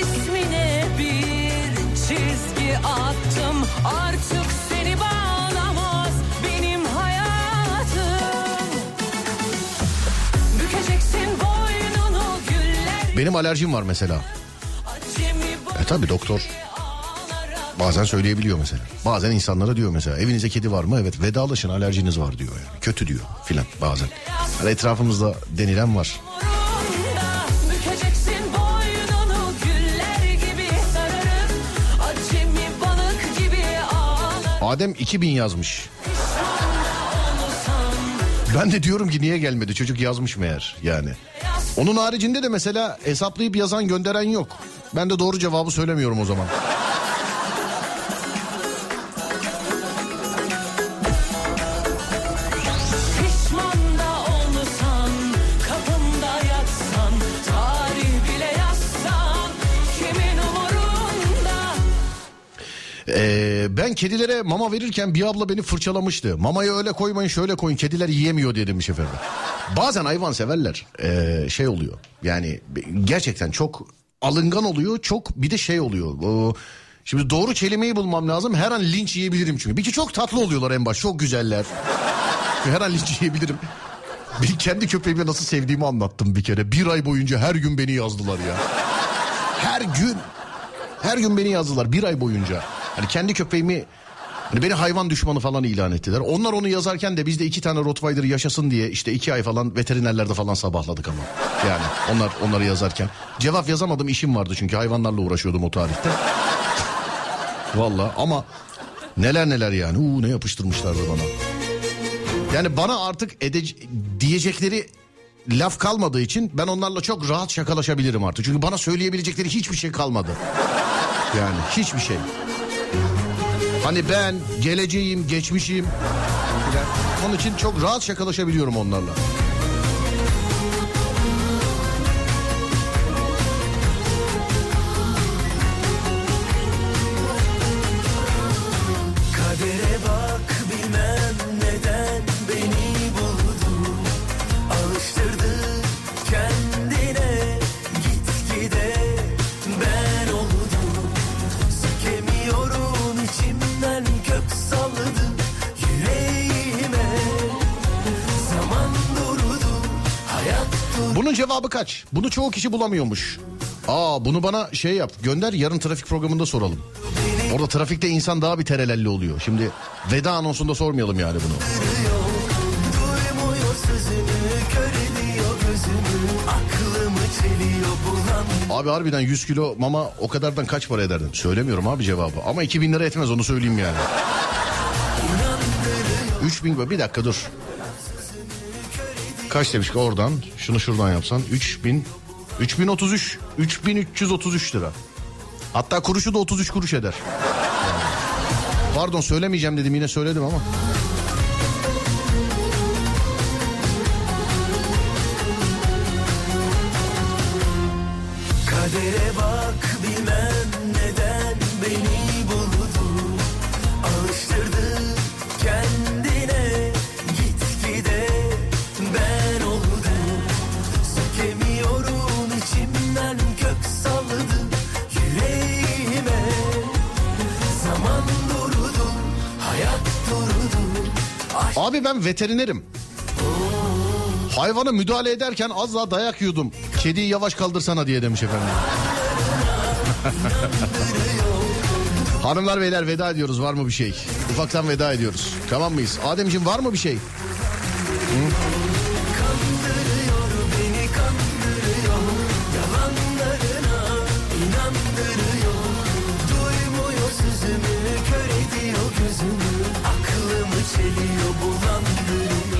İsmine bir çizgi attım Artık seni bağlamaz benim hayatım Bükeceksin boynunu güller Benim alerjim var mesela. E tabi doktor bazen söyleyebiliyor mesela. Bazen insanlara diyor mesela evinizde kedi var mı? Evet vedalaşın alerjiniz var diyor yani. Kötü diyor filan bazen. Yani etrafımızda denilen var. Adem 2000 yazmış. Ben de diyorum ki niye gelmedi çocuk yazmış meğer yani. Onun haricinde de mesela hesaplayıp yazan gönderen yok. Ben de doğru cevabı söylemiyorum o zaman. Kedilere mama verirken bir abla beni fırçalamıştı. Mamayı öyle koymayın şöyle koyun kediler yiyemiyor diye demiş efendim. Bazen hayvan severler ee, şey oluyor. Yani gerçekten çok alıngan oluyor. Çok bir de şey oluyor. O, şimdi doğru kelimeyi bulmam lazım. Her an linç yiyebilirim çünkü. Bir ki çok tatlı oluyorlar en baş. Çok güzeller. Her an linç yiyebilirim. Bir kendi köpeğimi nasıl sevdiğimi anlattım bir kere. Bir ay boyunca her gün beni yazdılar ya. Her gün. Her gün beni yazdılar bir ay boyunca. Hani kendi köpeğimi hani beni hayvan düşmanı falan ilan ettiler. Onlar onu yazarken de biz de iki tane Rottweiler yaşasın diye işte iki ay falan veterinerlerde falan sabahladık ama. Yani onlar onları yazarken. Cevap yazamadım işim vardı çünkü hayvanlarla uğraşıyordum o tarihte. [LAUGHS] Valla ama neler neler yani. Uuu ne yapıştırmışlardı bana. Yani bana artık edece- diyecekleri laf kalmadığı için ben onlarla çok rahat şakalaşabilirim artık. Çünkü bana söyleyebilecekleri hiçbir şey kalmadı. Yani hiçbir şey. Hani ben geleceğim, geçmişim. Onun için çok rahat şakalaşabiliyorum onlarla. Cevabı kaç? Bunu çoğu kişi bulamıyormuş. Aa bunu bana şey yap gönder yarın trafik programında soralım. Orada trafikte insan daha bir terelelli oluyor. Şimdi veda anonsunda sormayalım yani bunu. Abi harbiden 100 kilo mama o kadardan kaç para ederdim? Söylemiyorum abi cevabı. Ama 2000 lira etmez onu söyleyeyim yani. 3000 bir dakika dur. Kaç demiş ki oradan şunu şuradan yapsan 3000 3033 3333 lira. Hatta kuruşu da 33 kuruş eder. Pardon söylemeyeceğim dedim yine söyledim ama. Abi ben veterinerim. Hayvana müdahale ederken az daha dayak yiyordum. Kediyi yavaş kaldırsana diye demiş efendim. [LAUGHS] Hanımlar beyler veda ediyoruz var mı bir şey? Ufaktan veda ediyoruz. Tamam mıyız? Ademciğim var mı bir şey? beni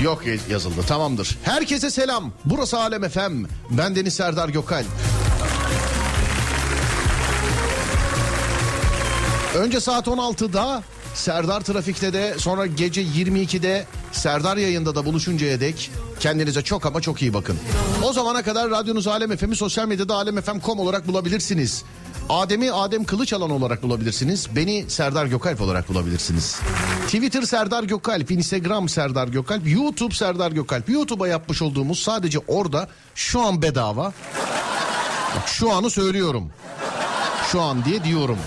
Yok yazıldı tamamdır. Herkese selam. Burası Alem FM. Ben Deniz Serdar Gökalp. Önce saat 16'da Serdar Trafik'te de sonra gece 22'de Serdar yayında da buluşuncaya dek kendinize çok ama çok iyi bakın. O zamana kadar radyonuz Alem FM'i sosyal medyada alemfm.com olarak bulabilirsiniz. Adem'i Adem Kılıçalan olarak bulabilirsiniz. Beni Serdar Gökalp olarak bulabilirsiniz. Twitter Serdar Gökalp, Instagram Serdar Gökalp, YouTube Serdar Gökalp. YouTube'a yapmış olduğumuz sadece orada şu an bedava. Bak şu anı söylüyorum. Şu an diye diyorum.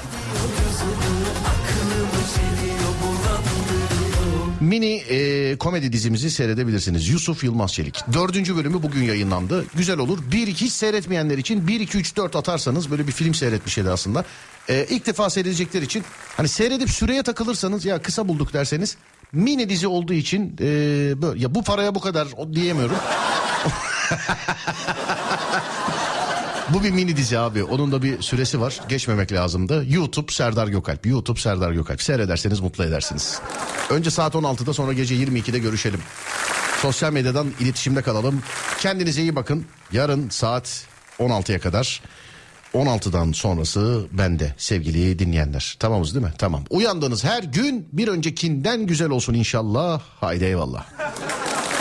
Mini e, komedi dizimizi seyredebilirsiniz. Yusuf Yılmaz Çelik. Dördüncü bölümü bugün yayınlandı. Güzel olur. Bir hiç seyretmeyenler için 1 2 3 4 atarsanız böyle bir film seyretmiş edi aslında. E, ilk defa seyredecekler için hani seyredip süreye takılırsanız ya kısa bulduk derseniz mini dizi olduğu için e, böyle ya bu paraya bu kadar o diyemiyorum. [LAUGHS] Bu bir mini dizi abi. Onun da bir süresi var. Geçmemek lazımdı. YouTube Serdar Gökalp. YouTube Serdar Gökalp. Seyrederseniz mutlu edersiniz. Önce saat 16'da sonra gece 22'de görüşelim. Sosyal medyadan iletişimde kalalım. Kendinize iyi bakın. Yarın saat 16'ya kadar 16'dan sonrası bende sevgili dinleyenler. Tamamız değil mi? Tamam. Uyandığınız her gün bir öncekinden güzel olsun inşallah. Haydi eyvallah.